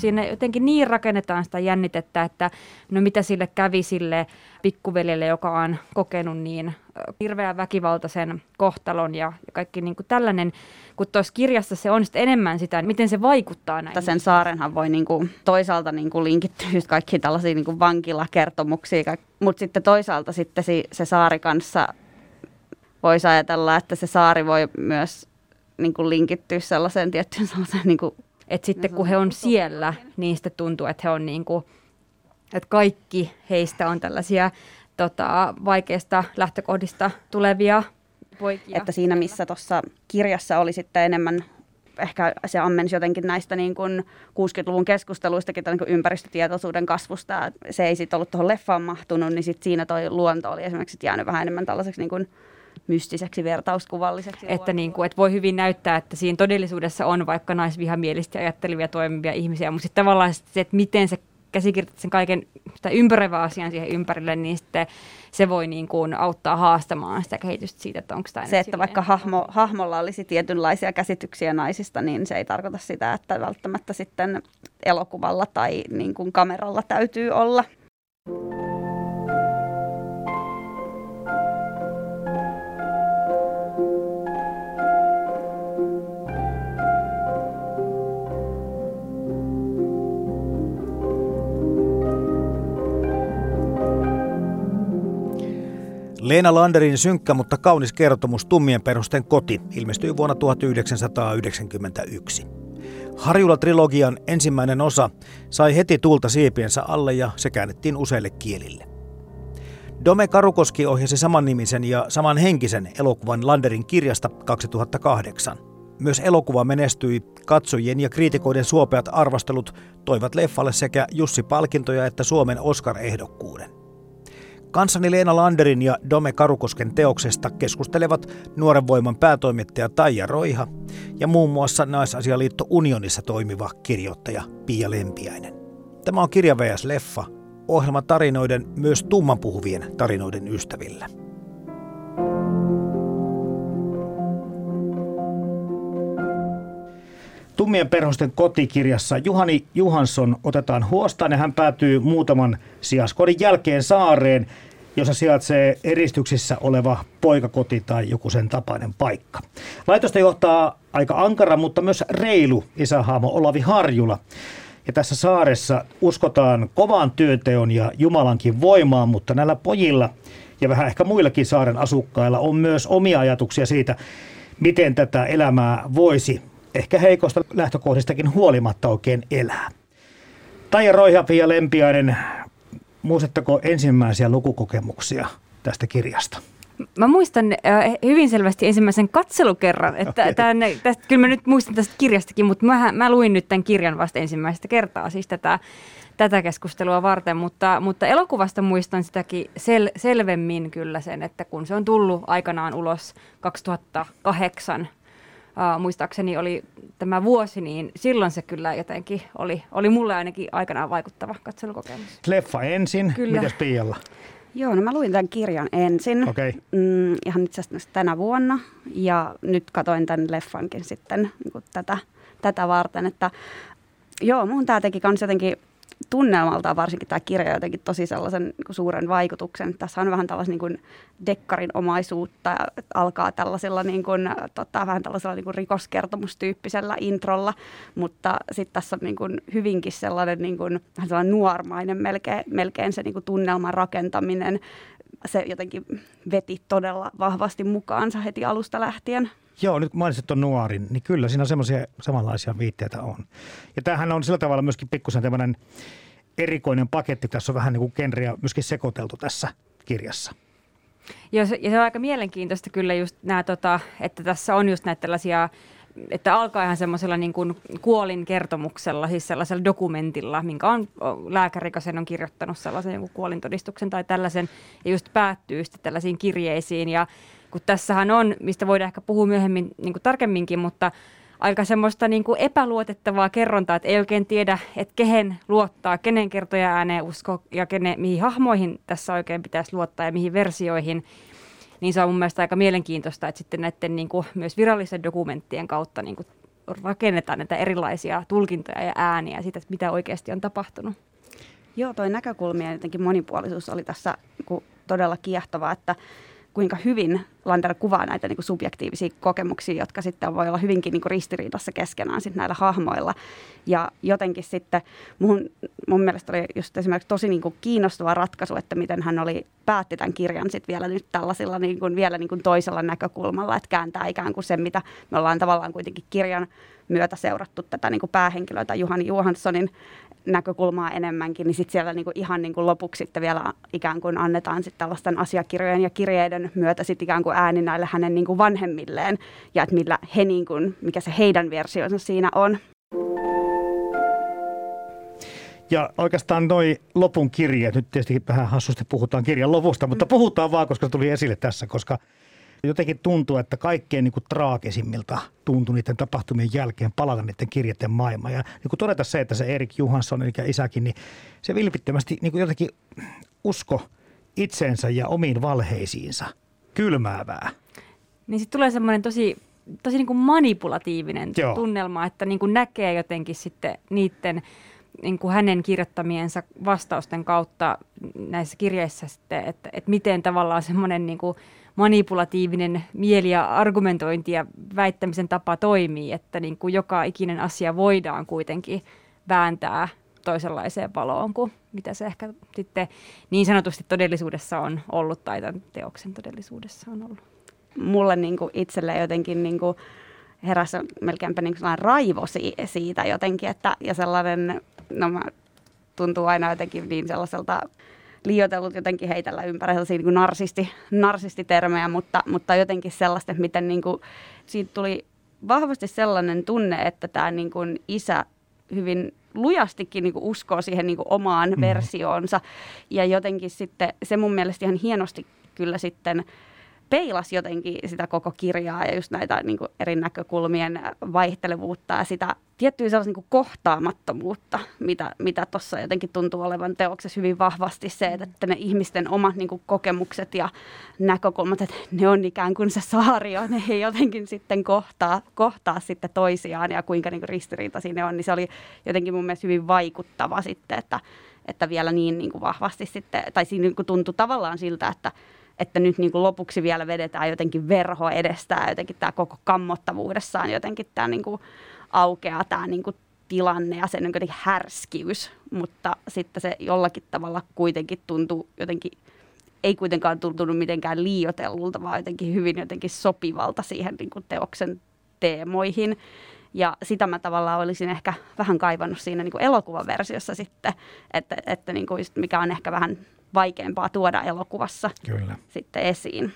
Siinä jotenkin niin rakennetaan sitä jännitettä, että no mitä sille kävi sille pikkuveljelle, joka on kokenut niin hirveän väkivaltaisen kohtalon ja, ja kaikki niin kuin tällainen, kun tuossa kirjassa se on enemmän sitä, miten se vaikuttaa näin. Sen saarenhan voi niin kuin toisaalta niin kuin linkittyä just kaikki tällaisia niin kuin vankilakertomuksia, mutta sitten toisaalta sitten se, se saari kanssa voisi ajatella, että se saari voi myös niin kuin linkittyä sellaiseen tiettyyn sellaiseen niin kuin että sitten kun he on siellä, niin sitten tuntuu, että he on niin kuin, että kaikki heistä on tällaisia tota, vaikeista lähtökohdista tulevia poikia. Että siinä missä tuossa kirjassa oli sitten enemmän ehkä se ammensi jotenkin näistä niin kuin 60-luvun keskusteluistakin niin kuin ympäristötietoisuuden kasvusta. Se ei sitten ollut tuohon leffaan mahtunut, niin sit siinä toi luonto oli esimerkiksi jäänyt vähän enemmän tällaiseksi niin kuin mystiseksi, vertauskuvalliseksi. Että, niin kuin, että voi hyvin näyttää, että siinä todellisuudessa on vaikka naisvihamielistä ajattelevia toimivia ihmisiä, mutta sitten tavallaan se, että miten se käsikirjoitat sen kaiken sitä ympäröivää asian siihen ympärille, niin sitten se voi niin kuin auttaa haastamaan sitä kehitystä siitä, että onko tämä Se, että vaikka hahmo, hahmolla olisi tietynlaisia käsityksiä naisista, niin se ei tarkoita sitä, että välttämättä sitten elokuvalla tai niin kuin kameralla täytyy olla. Leena Landerin synkkä, mutta kaunis kertomus Tummien perusten koti ilmestyi vuonna 1991. Harjula-trilogian ensimmäinen osa sai heti tulta siipiensä alle ja se käännettiin useille kielille. Dome Karukoski ohjasi samannimisen ja samanhenkisen elokuvan Landerin kirjasta 2008. Myös elokuva menestyi, katsojien ja kriitikoiden suopeat arvostelut toivat leffalle sekä Jussi-palkintoja että Suomen Oscar-ehdokkuuden. Kanssani Leena Landerin ja Dome Karukosken teoksesta keskustelevat Nuoren Voiman päätoimittaja Taija Roiha ja muun muassa Naisasialiitto Unionissa toimiva kirjoittaja Pia Lempiäinen. Tämä on Kirja vs. Leffa, ohjelma tarinoiden myös tummanpuhuvien tarinoiden ystävillä. Tummien perhosten kotikirjassa Juhani Juhansson otetaan huostaan ja hän päätyy muutaman sijaskodin jälkeen saareen, jossa sijaitsee eristyksissä oleva poikakoti tai joku sen tapainen paikka. Laitosta johtaa aika ankara, mutta myös reilu isähaamo Olavi Harjula. Ja tässä saaressa uskotaan kovaan työnteon ja Jumalankin voimaan, mutta näillä pojilla ja vähän ehkä muillakin saaren asukkailla on myös omia ajatuksia siitä, miten tätä elämää voisi ehkä heikosta lähtökohdistakin huolimatta oikein elää. Taija Roihapi ja Lempiainen, muistatteko ensimmäisiä lukukokemuksia tästä kirjasta? Mä muistan äh, hyvin selvästi ensimmäisen katselukerran, että okay. tämän, tästä, kyllä mä nyt muistan tästä kirjastakin, mutta mä, mä luin nyt tämän kirjan vasta ensimmäistä kertaa, siis tätä, tätä keskustelua varten, mutta, mutta elokuvasta muistan sitäkin sel, selvemmin kyllä sen, että kun se on tullut aikanaan ulos 2008 uh, muistaakseni oli tämä vuosi, niin silloin se kyllä jotenkin oli, oli mulle ainakin aikanaan vaikuttava katselukokemus. Leffa ensin, kyllä. mitäs Pialla? Joo, no mä luin tämän kirjan ensin, okay. mm, ihan itse asiassa tänä vuonna, ja nyt katoin tämän leffankin sitten niin tätä, tätä varten, että joo, mun tämä teki kans jotenkin tunnelmaltaan varsinkin tämä kirja jotenkin tosi sellaisen niin suuren vaikutuksen. Tässä on vähän tällaisen niin dekkarin omaisuutta, alkaa tällaisella niin kuin, tota, vähän tällaisella niin kuin rikoskertomustyyppisellä introlla, mutta sitten tässä on niin kuin hyvinkin sellainen, niin kuin, sellainen nuormainen melkein, melkein se niin kuin tunnelman rakentaminen. Se jotenkin veti todella vahvasti mukaansa heti alusta lähtien. Joo, nyt mainitsit tuon nuorin, niin kyllä siinä semmoisia samanlaisia viitteitä on. Ja tämähän on sillä tavalla myöskin pikkusen tämmöinen erikoinen paketti. Tässä on vähän niin kuin genreä myöskin sekoiteltu tässä kirjassa. Joo, se, ja se on aika mielenkiintoista kyllä just nämä, tota, että tässä on just näitä tällaisia että alkaa ihan semmoisella niin kuin kuolin kertomuksella, siis sellaisella dokumentilla, minkä on lääkärikasen on kirjoittanut sellaisen jonkun kuolintodistuksen tai tällaisen, ja just päättyy sitten tällaisiin kirjeisiin, ja kun tässähän on, mistä voidaan ehkä puhua myöhemmin niin kuin tarkemminkin, mutta aika semmoista niin kuin epäluotettavaa kerrontaa, että ei oikein tiedä, että kehen luottaa, kenen kertoja ääneen usko ja kenen, mihin hahmoihin tässä oikein pitäisi luottaa ja mihin versioihin. Niin se on mun mielestä aika mielenkiintoista, että sitten näiden niin kuin myös virallisten dokumenttien kautta niin kuin rakennetaan näitä erilaisia tulkintoja ja ääniä siitä, että mitä oikeasti on tapahtunut. Joo, toi näkökulmien jotenkin monipuolisuus oli tässä niin todella kiehtova, että kuinka hyvin Lander kuvaa näitä niin kuin subjektiivisia kokemuksia, jotka sitten voi olla hyvinkin niin kuin ristiriidassa keskenään sitten näillä hahmoilla. Ja jotenkin sitten mun, mun mielestä oli just esimerkiksi tosi niin kuin kiinnostava ratkaisu, että miten hän oli päätti tämän kirjan sitten vielä nyt tällaisilla niin kuin, vielä niin kuin toisella näkökulmalla, että kääntää ikään kuin sen, mitä me ollaan tavallaan kuitenkin kirjan myötä seurattu tätä niin kuin päähenkilöä Juhani Johanssonin näkökulmaa enemmänkin, niin sitten siellä niinku ihan niinku lopuksi sitten vielä ikään kuin annetaan sitten tällaisten asiakirjojen ja kirjeiden myötä sitten ikään kuin ääni näille hänen niinku vanhemmilleen ja että millä he niinku, mikä se heidän versionsa siinä on. Ja oikeastaan noi lopun kirjeet, nyt tietysti vähän hassusti puhutaan kirjan lopusta, mutta puhutaan vaan, koska se tuli esille tässä, koska jotenkin tuntuu, että kaikkein niin kuin traagisimmilta tuntui niiden tapahtumien jälkeen palata niiden kirjeiden maailma. Ja niin kuin todeta se, että se Erik Johansson, eli isäkin, niin se vilpittömästi niin kuin jotenkin usko itseensä ja omiin valheisiinsa. Kylmäävää. Niin sitten tulee semmoinen tosi, tosi niin kuin manipulatiivinen Joo. tunnelma, että niin kuin näkee jotenkin sitten niiden niin kuin hänen kirjoittamiensa vastausten kautta näissä kirjeissä sitten, että, että miten tavallaan semmoinen niin kuin manipulatiivinen mieli ja argumentointi ja väittämisen tapa toimii, että niin kuin joka ikinen asia voidaan kuitenkin vääntää toisenlaiseen valoon kuin mitä se ehkä sitten niin sanotusti todellisuudessa on ollut tai tämän teoksen todellisuudessa on ollut. Mulle niin kuin itselle jotenkin niin kuin heräsi melkeinpä niin sellainen raivo siitä jotenkin, että, ja sellainen, no mä, tuntuu aina jotenkin niin sellaiselta liioitellut jotenkin heitellä ympäri sellaisia niin kuin narsisti, narsistitermejä, mutta, mutta jotenkin sellaista, että miten niin kuin, siitä tuli vahvasti sellainen tunne, että tämä niin kuin isä hyvin lujastikin niin kuin uskoo siihen niin kuin omaan mm. versioonsa. Ja jotenkin sitten se mun mielestä ihan hienosti kyllä sitten peilasi jotenkin sitä koko kirjaa ja just näitä niin kuin eri näkökulmien vaihtelevuutta ja sitä tiettyä sellaista niin kohtaamattomuutta, mitä mitä tuossa jotenkin tuntuu olevan teoksessa hyvin vahvasti se, että ne ihmisten omat niin kuin kokemukset ja näkökulmat, että ne on ikään kuin se saario, ne ei jotenkin sitten kohtaa, kohtaa sitten toisiaan ja kuinka niin kuin ristiriitaisia ne on, niin se oli jotenkin mun mielestä hyvin vaikuttava sitten, että, että vielä niin, niin kuin vahvasti sitten, tai siinä niin kuin tuntui tavallaan siltä, että että nyt niin kuin lopuksi vielä vedetään jotenkin verho edestään, jotenkin tämä koko kammottavuudessaan jotenkin tämä niin kuin aukeaa tämä niin kuin tilanne ja sen jotenkin härskiys, mutta sitten se jollakin tavalla kuitenkin tuntuu jotenkin, ei kuitenkaan tuntunut mitenkään liioitellulta, vaan jotenkin hyvin jotenkin sopivalta siihen niin kuin teoksen teemoihin. Ja sitä mä tavallaan olisin ehkä vähän kaivannut siinä niin kuin elokuvaversiossa sitten, että, että niin kuin mikä on ehkä vähän vaikeampaa tuoda elokuvassa Kyllä. sitten esiin.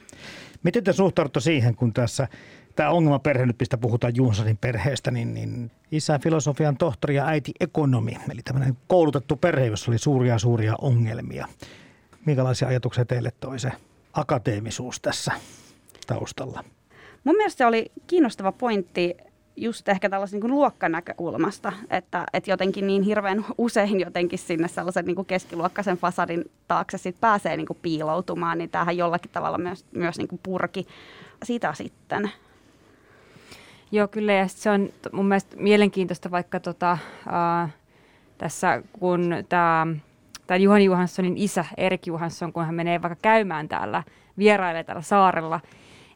Miten te suhtaudutte siihen, kun tässä tämä ongelmaperhe, nyt mistä puhutaan Junsonin perheestä, niin, niin isä filosofian tohtori ja äiti ekonomi, eli tämmöinen koulutettu perhe, jossa oli suuria suuria ongelmia. Minkälaisia ajatuksia teille toi se akateemisuus tässä taustalla? Mun mielestä se oli kiinnostava pointti just ehkä tällaisen niin luokkanäkökulmasta, että, että jotenkin niin hirveän usein jotenkin sinne sellaisen niin kuin keskiluokkaisen fasadin taakse sit pääsee niin kuin piiloutumaan, niin tämähän jollakin tavalla myös, myös niin kuin purki sitä sitten. Joo, kyllä ja se on mun mielestä mielenkiintoista vaikka tota, äh, tässä, kun tämä tämä Juhani Johanssonin isä, Erik Johansson, kun hän menee vaikka käymään täällä, vierailee täällä saarella,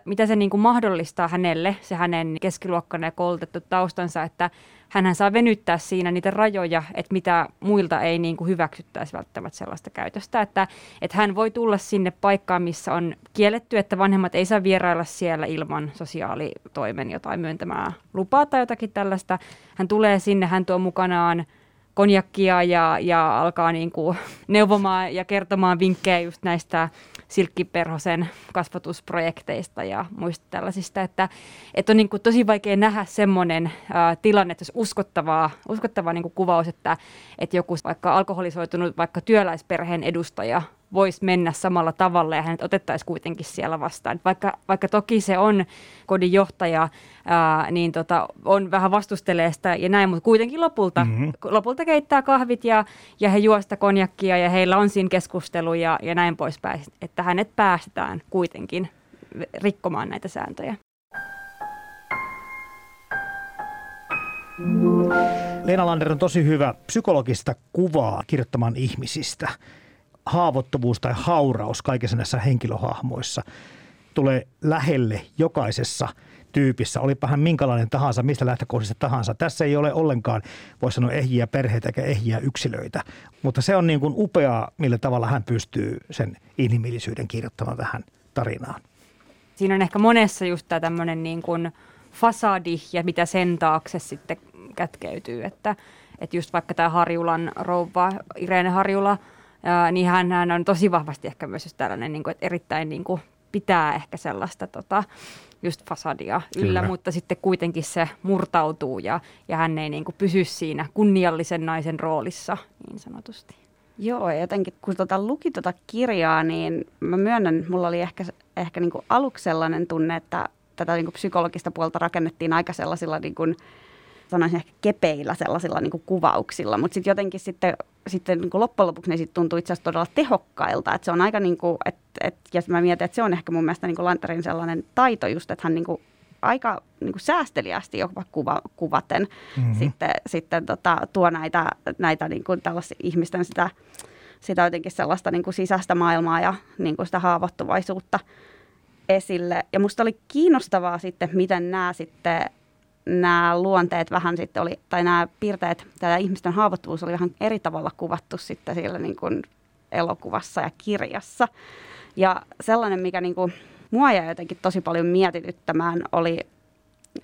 mitä se niin kuin mahdollistaa hänelle, se hänen keskiluokkainen ja koulutettu taustansa, että hän saa venyttää siinä niitä rajoja, että mitä muilta ei niin kuin hyväksyttäisi välttämättä sellaista käytöstä. Että, että hän voi tulla sinne paikkaan, missä on kielletty, että vanhemmat ei saa vierailla siellä ilman sosiaalitoimen jotain myöntämää lupaa tai jotakin tällaista. Hän tulee sinne, hän tuo mukanaan konjakkia ja, ja alkaa niin kuin neuvomaan ja kertomaan vinkkejä just näistä silkkiperhosen kasvatusprojekteista ja muista tällaisista, että, että on niin kuin tosi vaikea nähdä semmoinen tilanne, että jos uskottavaa, uskottavaa niin kuin kuvaus, että, että joku vaikka alkoholisoitunut vaikka työläisperheen edustaja voisi mennä samalla tavalla ja hänet otettaisiin kuitenkin siellä vastaan. Vaikka, vaikka toki se on kodin johtaja, ää, niin tota, on vähän vastustelee sitä ja näin, mutta kuitenkin lopulta, mm-hmm. lopulta keittää kahvit ja, ja he juosta konjakkia ja heillä on siinä keskustelu ja, ja näin poispäin, että hänet päästetään kuitenkin rikkomaan näitä sääntöjä. Leena Lander on tosi hyvä psykologista kuvaa kirjoittamaan ihmisistä haavoittuvuus tai hauraus kaikissa näissä henkilöhahmoissa tulee lähelle jokaisessa tyypissä, olipa hän minkälainen tahansa, mistä lähtökohdista tahansa. Tässä ei ole ollenkaan, voi sanoa, ehjiä perheitä eikä ehjiä yksilöitä, mutta se on niin kuin upeaa, millä tavalla hän pystyy sen inhimillisyyden kirjoittamaan tähän tarinaan. Siinä on ehkä monessa just tämä tämmöinen niin kuin fasadi ja mitä sen taakse sitten kätkeytyy, että, että just vaikka tämä Harjulan rouva, Irene Harjula – ja, niin hän, hän on tosi vahvasti ehkä myös just tällainen, niin kuin, että erittäin niin kuin, pitää ehkä sellaista tota, just fasadia yllä, Kyllä. mutta sitten kuitenkin se murtautuu ja, ja hän ei niin kuin, pysy siinä kunniallisen naisen roolissa niin sanotusti. Joo, ja jotenkin kun tota, luki tuota kirjaa, niin mä myönnän, mulla oli ehkä, ehkä niin kuin aluksi sellainen tunne, että tätä niin kuin psykologista puolta rakennettiin aika sellaisilla niin kuin, sanoisin ehkä kepeillä sellaisilla niin kuin kuvauksilla, mutta sitten jotenkin sitten, sitten niin kuin loppujen lopuksi ne sitten tuntuu itse asiassa todella tehokkailta, että se on aika niin kuin, että, että, ja mä mietin, että se on ehkä mun mielestä niin kuin Lanterin sellainen taito just, että hän niin kuin aika niin kuin säästeliästi jopa kuva, kuvaten mm-hmm. sitten, sitten tota, tuo näitä, näitä niin kuin tällaisia ihmisten sitä, sitä jotenkin sellaista niin kuin sisäistä maailmaa ja niin kuin sitä haavoittuvaisuutta esille. Ja musta oli kiinnostavaa sitten, miten nämä sitten nämä luonteet vähän sitten oli, tai nämä piirteet, tämä ihmisten haavoittuvuus oli vähän eri tavalla kuvattu sitten siellä niin kuin elokuvassa ja kirjassa. Ja sellainen, mikä niin kuin mua jäi jotenkin tosi paljon mietityttämään, oli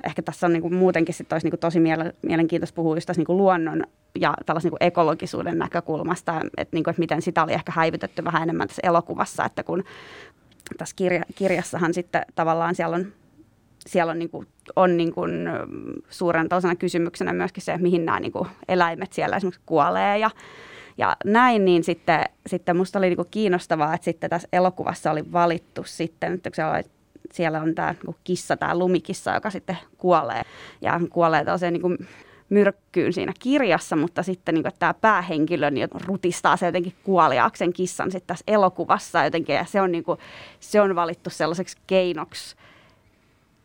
ehkä tässä on niin kuin muutenkin sitten olisi niin kuin tosi mielenkiintoista puhua just tässä niin kuin luonnon ja tällaisen niin ekologisuuden näkökulmasta, että, niin kuin, että miten sitä oli ehkä häivytetty vähän enemmän tässä elokuvassa, että kun tässä kirja, kirjassahan sitten tavallaan siellä on siellä on, niin kuin, on niin kuin, suuren osana kysymyksenä myöskin se, mihin nämä niin kuin, eläimet siellä esimerkiksi kuolee ja, ja näin, niin sitten, sitten musta oli niin kuin kiinnostavaa, että sitten tässä elokuvassa oli valittu sitten, että siellä, oli, siellä on tämä niin kissa, tämä lumikissa, joka sitten kuolee ja kuolee tosiaan niin kuin, myrkkyyn siinä kirjassa, mutta sitten niin tämä päähenkilö niin rutistaa se jotenkin kuoliaaksen kissan sitten tässä elokuvassa jotenkin, ja se on, niin kuin, se on valittu sellaiseksi keinoksi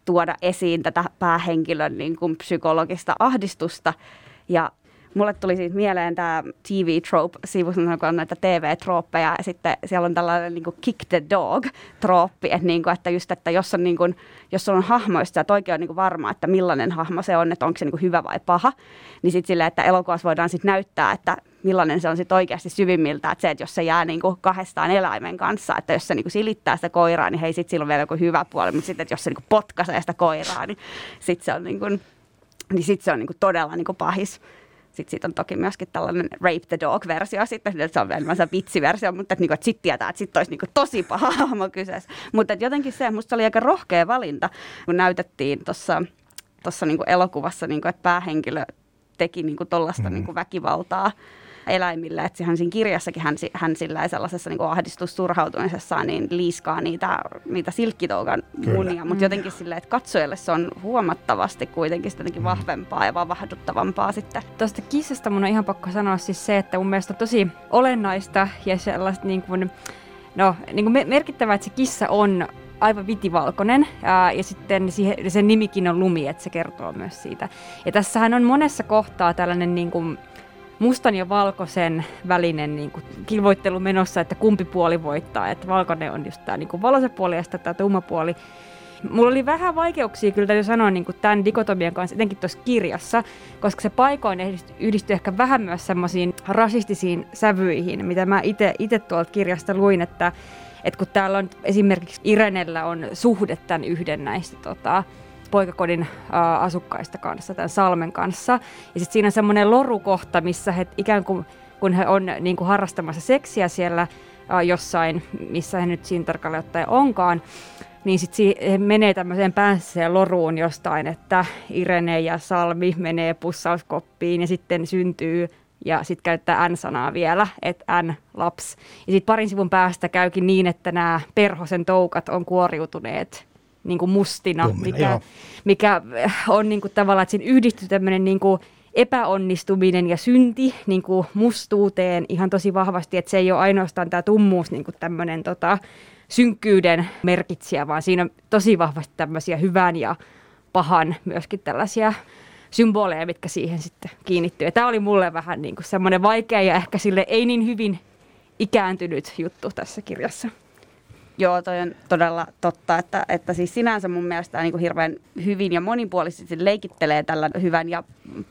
tuoda esiin tätä päähenkilön niin kuin psykologista ahdistusta. Ja mulle tuli siitä mieleen tämä TV-trope-sivu, kun on näitä TV-trooppeja, ja sitten siellä on tällainen niin kuin kick the dog-trooppi, että, niin kuin, että just, että jos on, niin kuin, jos on hahmoista, että oikein on niin kuin varma, että millainen hahmo se on, että onko se niin kuin hyvä vai paha, niin sitten silleen, että elokuvassa voidaan sitten näyttää, että millainen se on sitten oikeasti syvimmiltä, että se, että jos se jää niin kuin kahdestaan eläimen kanssa, että jos se niin kuin silittää sitä koiraa, niin hei, sitten sillä on vielä joku hyvä puoli, mutta sitten, että jos se niin kuin potkaisee sitä koiraa, niin sitten se on, niin kuin, niin sit se on niin kuin todella niin kuin pahis. Sitten siitä on toki myöskin tällainen Rape the Dog-versio, sitten että se on vielä se vitsiversio, mutta että, niin että sitten tietää, että sitten olisi niin kuin tosi paha hahmo kyseessä. Mutta jotenkin se, musta oli aika rohkea valinta, kun näytettiin tuossa tuossa niin elokuvassa, niin kuin, että päähenkilö teki niin tuollaista mm. niin väkivaltaa eläimille. Että hän siinä kirjassakin hän, hän sillä sellaisessa niin ahdistusturhautumisessaan niin liiskaa niitä, niitä silkkitoukan munia, mutta mm. jotenkin silleen, että katsojalle se on huomattavasti kuitenkin jotenkin mm. vahvempaa ja vahduttavampaa sitten. Tuosta kissasta mun on ihan pakko sanoa siis se, että mun mielestä on tosi olennaista ja sellaista niin kuin, no, niin kuin merkittävää, että se kissa on aivan vitivalkoinen ja, ja sitten siihen, sen nimikin on Lumi, että se kertoo myös siitä. Ja tässähän on monessa kohtaa tällainen niin kuin, mustan ja valkoisen välinen niin kuin, kilvoittelu menossa, että kumpi puoli voittaa. Että valkoinen on just tämä niin valoisen puoli ja sitten tämä tumma puoli. Mulla oli vähän vaikeuksia kyllä täytyy sanoa niin kuin tämän dikotomian kanssa, etenkin tuossa kirjassa, koska se paikoin yhdistyi ehkä vähän myös semmoisiin rasistisiin sävyihin, mitä mä itse tuolta kirjasta luin, että, että kun täällä on esimerkiksi Irenellä on suhde tämän yhden näistä tota, poikakodin ä, asukkaista kanssa, tämän Salmen kanssa. Ja sitten siinä on semmoinen lorukohta, missä he ikään kuin kun he on niin kuin harrastamassa seksiä siellä ää, jossain, missä he nyt siinä tarkalleen ottaen onkaan, niin sitten he menee tämmöiseen päänsä loruun jostain, että Irene ja Salmi menee pussauskoppiin ja sitten syntyy ja sitten käyttää N-sanaa vielä, että N-laps. Ja sitten parin sivun päästä käykin niin, että nämä perhosen toukat on kuoriutuneet niin kuin mustina, Tummina, mikä, mikä on niin kuin tavallaan, että siinä yhdistyy tämmöinen niin kuin epäonnistuminen ja synti niin kuin mustuuteen ihan tosi vahvasti, että se ei ole ainoastaan tämä tummuus niin kuin tämmöinen tota, synkkyyden merkitsijä, vaan siinä on tosi vahvasti tämmöisiä hyvän ja pahan myöskin tällaisia symboleja, mitkä siihen sitten kiinnittyy. Ja tämä oli mulle vähän niin kuin semmoinen vaikea ja ehkä sille ei niin hyvin ikääntynyt juttu tässä kirjassa. Joo, toi on todella totta, että, että siis sinänsä mun mielestä niin kuin hirveän hyvin ja monipuolisesti leikittelee tällä hyvän ja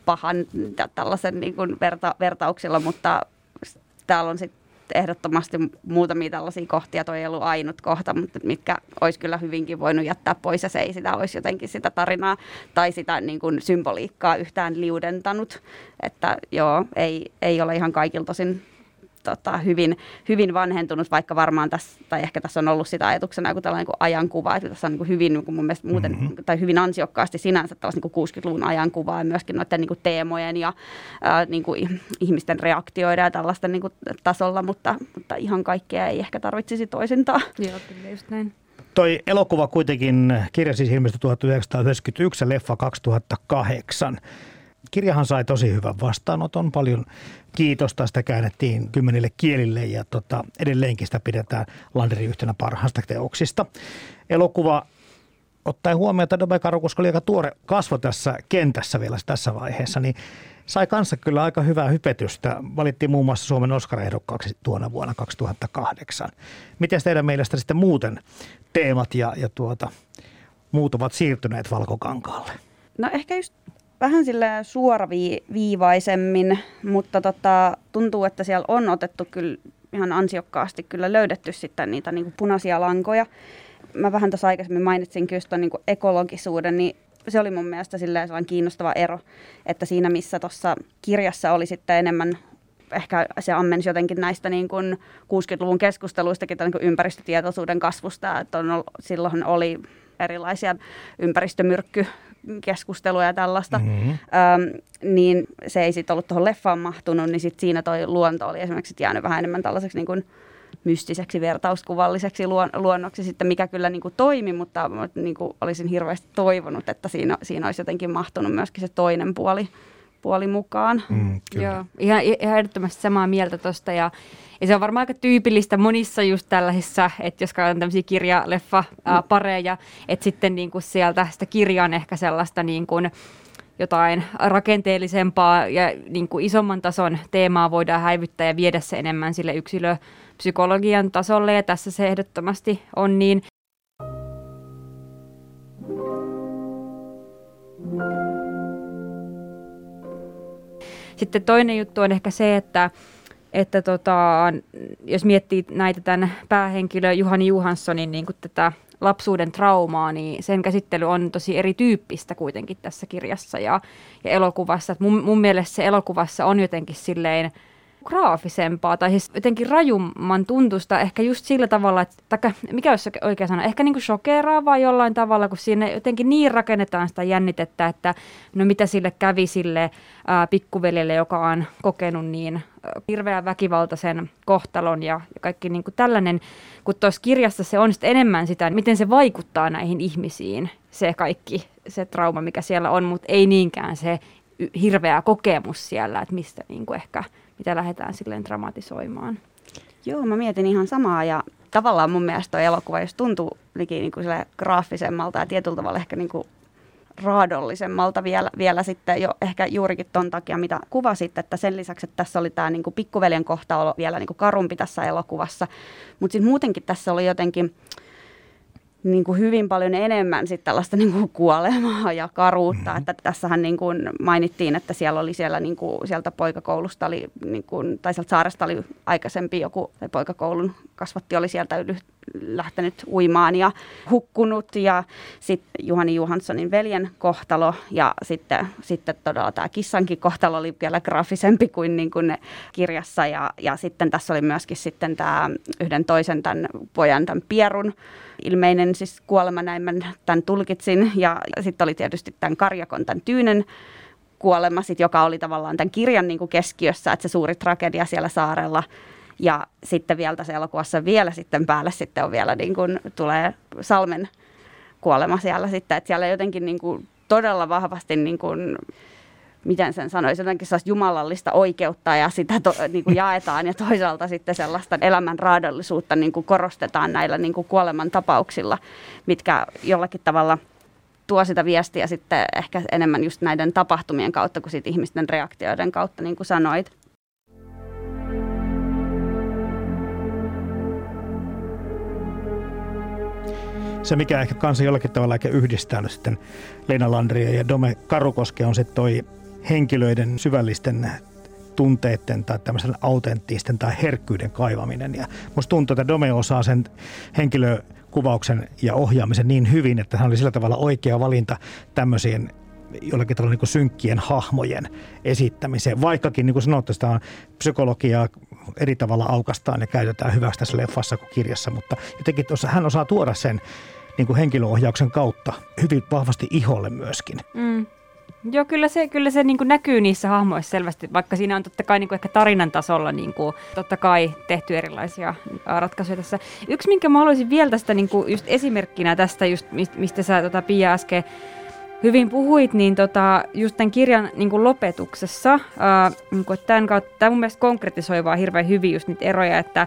pahan ja tällaisen niin kuin verta, vertauksilla, mutta täällä on sitten ehdottomasti muutamia tällaisia kohtia, toi ei ollut ainut kohta, mutta mitkä olisi kyllä hyvinkin voinut jättää pois ja se ei sitä olisi jotenkin sitä tarinaa tai sitä niin kuin symboliikkaa yhtään liudentanut. Että joo, ei, ei ole ihan kaikilta tosin tota, hyvin, hyvin vanhentunut, vaikka varmaan tässä, tai ehkä tässä on ollut sitä ajatuksena joku tällainen niin ajankuva, että tässä on niin kuin hyvin niin kuin mun mielestä muuten, mm-hmm. tai hyvin ansiokkaasti sinänsä tällaista niin 60-luvun ajankuvaa ja myöskin noiden niin kuin teemojen ja ää, niin kuin ihmisten reaktioida ja tällaista niin kuin tasolla, mutta, mutta ihan kaikkea ei ehkä tarvitsisi toisintaa. Joo, kyllä just näin. Toi elokuva kuitenkin kirja siis ilmestyi 1991 ja leffa 2008 kirjahan sai tosi hyvän vastaanoton, paljon kiitosta. Sitä käännettiin kymmenille kielille ja tota, edelleenkin sitä pidetään Landerin yhtenä parhaista teoksista. Elokuva ottaen huomioon, että Dobe koska oli aika tuore kasvo tässä kentässä vielä tässä vaiheessa, niin sai kanssa kyllä aika hyvää hypetystä. Valittiin muun muassa Suomen Oscar-ehdokkaaksi tuona vuonna 2008. Miten teidän mielestä sitten muuten teemat ja, ja tuota, muut ovat siirtyneet valkokankaalle? No ehkä just vähän sille suoraviivaisemmin, mutta tota, tuntuu, että siellä on otettu kyllä ihan ansiokkaasti kyllä löydetty sitten niitä niin kuin punaisia lankoja. Mä vähän tuossa aikaisemmin mainitsin kyllä tuon niin ekologisuuden, niin se oli mun mielestä sellainen kiinnostava ero, että siinä missä tuossa kirjassa oli sitten enemmän ehkä se ammensi jotenkin näistä niin kuin 60-luvun keskusteluistakin niin kuin ympäristötietoisuuden kasvusta, että on, silloin oli erilaisia ympäristömyrkky keskustelua ja tällaista, mm-hmm. Öm, niin se ei sitten ollut tuohon leffaan mahtunut, niin sit siinä toi luonto oli esimerkiksi jäänyt vähän enemmän tällaiseksi niin kuin mystiseksi, vertauskuvalliseksi luon, luonnoksi sitten, mikä kyllä niin kuin toimi, mutta niin kuin olisin hirveästi toivonut, että siinä, siinä olisi jotenkin mahtunut myöskin se toinen puoli, puoli mukaan. Mm, Joo, ihan, ihan ehdottomasti samaa mieltä tuosta ja ja se on varmaan aika tyypillistä monissa just tällaisissa, että jos katsotaan tämmöisiä kirja-leffa-pareja, että sitten niin kuin sieltä sitä kirjan ehkä sellaista niin kuin jotain rakenteellisempaa ja niin kuin isomman tason teemaa voidaan häivyttää ja viedä se enemmän sille yksilöpsykologian tasolle ja tässä se ehdottomasti on niin. Sitten toinen juttu on ehkä se, että että tota, jos miettii näitä tämän päähenkilö Juhani Johanssonin niin tätä lapsuuden traumaa, niin sen käsittely on tosi erityyppistä kuitenkin tässä kirjassa ja, ja elokuvassa. Mun, mun mielestä se elokuvassa on jotenkin silleen graafisempaa tai siis jotenkin rajumman tuntusta ehkä just sillä tavalla, että taikka, mikä olisi oikea sana, ehkä niin kuin shokeraavaa jollain tavalla, kun siinä jotenkin niin rakennetaan sitä jännitettä, että no mitä sille kävi sille ää, pikkuveljelle, joka on kokenut niin hirveän väkivaltaisen kohtalon ja, ja kaikki niin kuin tällainen, kun tuossa kirjassa se on enemmän sitä, miten se vaikuttaa näihin ihmisiin, se kaikki, se trauma, mikä siellä on, mutta ei niinkään se hirveä kokemus siellä, että mistä niin kuin ehkä, mitä lähdetään silleen dramatisoimaan. Joo, mä mietin ihan samaa ja tavallaan mun mielestä tuo elokuva, jos tuntuu niin kuin graafisemmalta ja tietyllä tavalla ehkä niin kuin raadollisemmalta vielä, vielä sitten jo ehkä juurikin ton takia, mitä kuvasit, että sen lisäksi, että tässä oli tämä niin kuin pikkuveljen kohta vielä niin kuin karumpi tässä elokuvassa, mutta sitten muutenkin tässä oli jotenkin niin kuin hyvin paljon enemmän sit tällaista niin kuin kuolemaa ja karuutta. Mm-hmm. Että tässähän niin kuin mainittiin, että siellä oli siellä niin kuin, sieltä poikakoulusta oli, niin kuin, tai sieltä saaresta oli aikaisempi joku tai poikakoulun kasvatti oli sieltä lähtenyt uimaan ja hukkunut. Ja sitten Juhani Johanssonin veljen kohtalo ja sitten, sitten todella tämä kissankin kohtalo oli vielä graafisempi kuin, niin kuin kirjassa. Ja, ja sitten tässä oli myöskin sitten tämä yhden toisen tämän pojan, tämän Pierun ilmeinen siis kuolema, näin mä tämän tulkitsin. Ja sitten oli tietysti tämän Karjakon, tämän Tyynen kuolema, sit, joka oli tavallaan tämän kirjan niin kuin keskiössä, että se suuri tragedia siellä saarella. Ja sitten vielä tässä elokuvassa vielä sitten päälle sitten on vielä niin kuin, tulee Salmen kuolema siellä sitten, että siellä jotenkin niin kuin, todella vahvasti niin kuin, miten sen sanoisi, jotenkin sellaista jumalallista oikeutta ja sitä to, niin kuin jaetaan ja toisaalta sitten sellaista elämän raadollisuutta niin kuin korostetaan näillä niin kuin kuoleman tapauksilla, mitkä jollakin tavalla – tuo sitä viestiä sitten ehkä enemmän just näiden tapahtumien kautta kuin siitä ihmisten reaktioiden kautta, niin kuin sanoit. Se, mikä ehkä kanssa jollakin tavalla ehkä yhdistää nyt sitten Leena Landria ja Dome Karukoske on se toi henkilöiden syvällisten tunteiden tai tämmöisen autenttisten tai herkkyyden kaivaminen. Ja musta tuntuu, että Dome osaa sen henkilö kuvauksen ja ohjaamisen niin hyvin, että hän oli sillä tavalla oikea valinta tämmöisiin jollakin tavalla niin synkkien hahmojen esittämiseen. Vaikkakin, niin kuin sanottu, sitä on psykologiaa eri tavalla aukastaan ja käytetään hyväksi tässä leffassa kuin kirjassa, mutta jotenkin tuossa hän osaa tuoda sen niin kuin henkilöohjauksen kautta hyvin vahvasti iholle myöskin. Mm. Joo, kyllä se, kyllä se niin näkyy niissä hahmoissa selvästi, vaikka siinä on totta kai niin ehkä tarinan tasolla niin kuin, totta kai tehty erilaisia ratkaisuja tässä. Yksi, minkä mä haluaisin vielä tästä niin kuin just esimerkkinä tästä, just mistä sä tota, Pia äsken hyvin puhuit, niin tota, just tämän kirjan niin kuin lopetuksessa, ää, niin kuin tämän kautta, tämä mun mielestä konkretisoi vaan hirveän hyvin just niitä eroja, että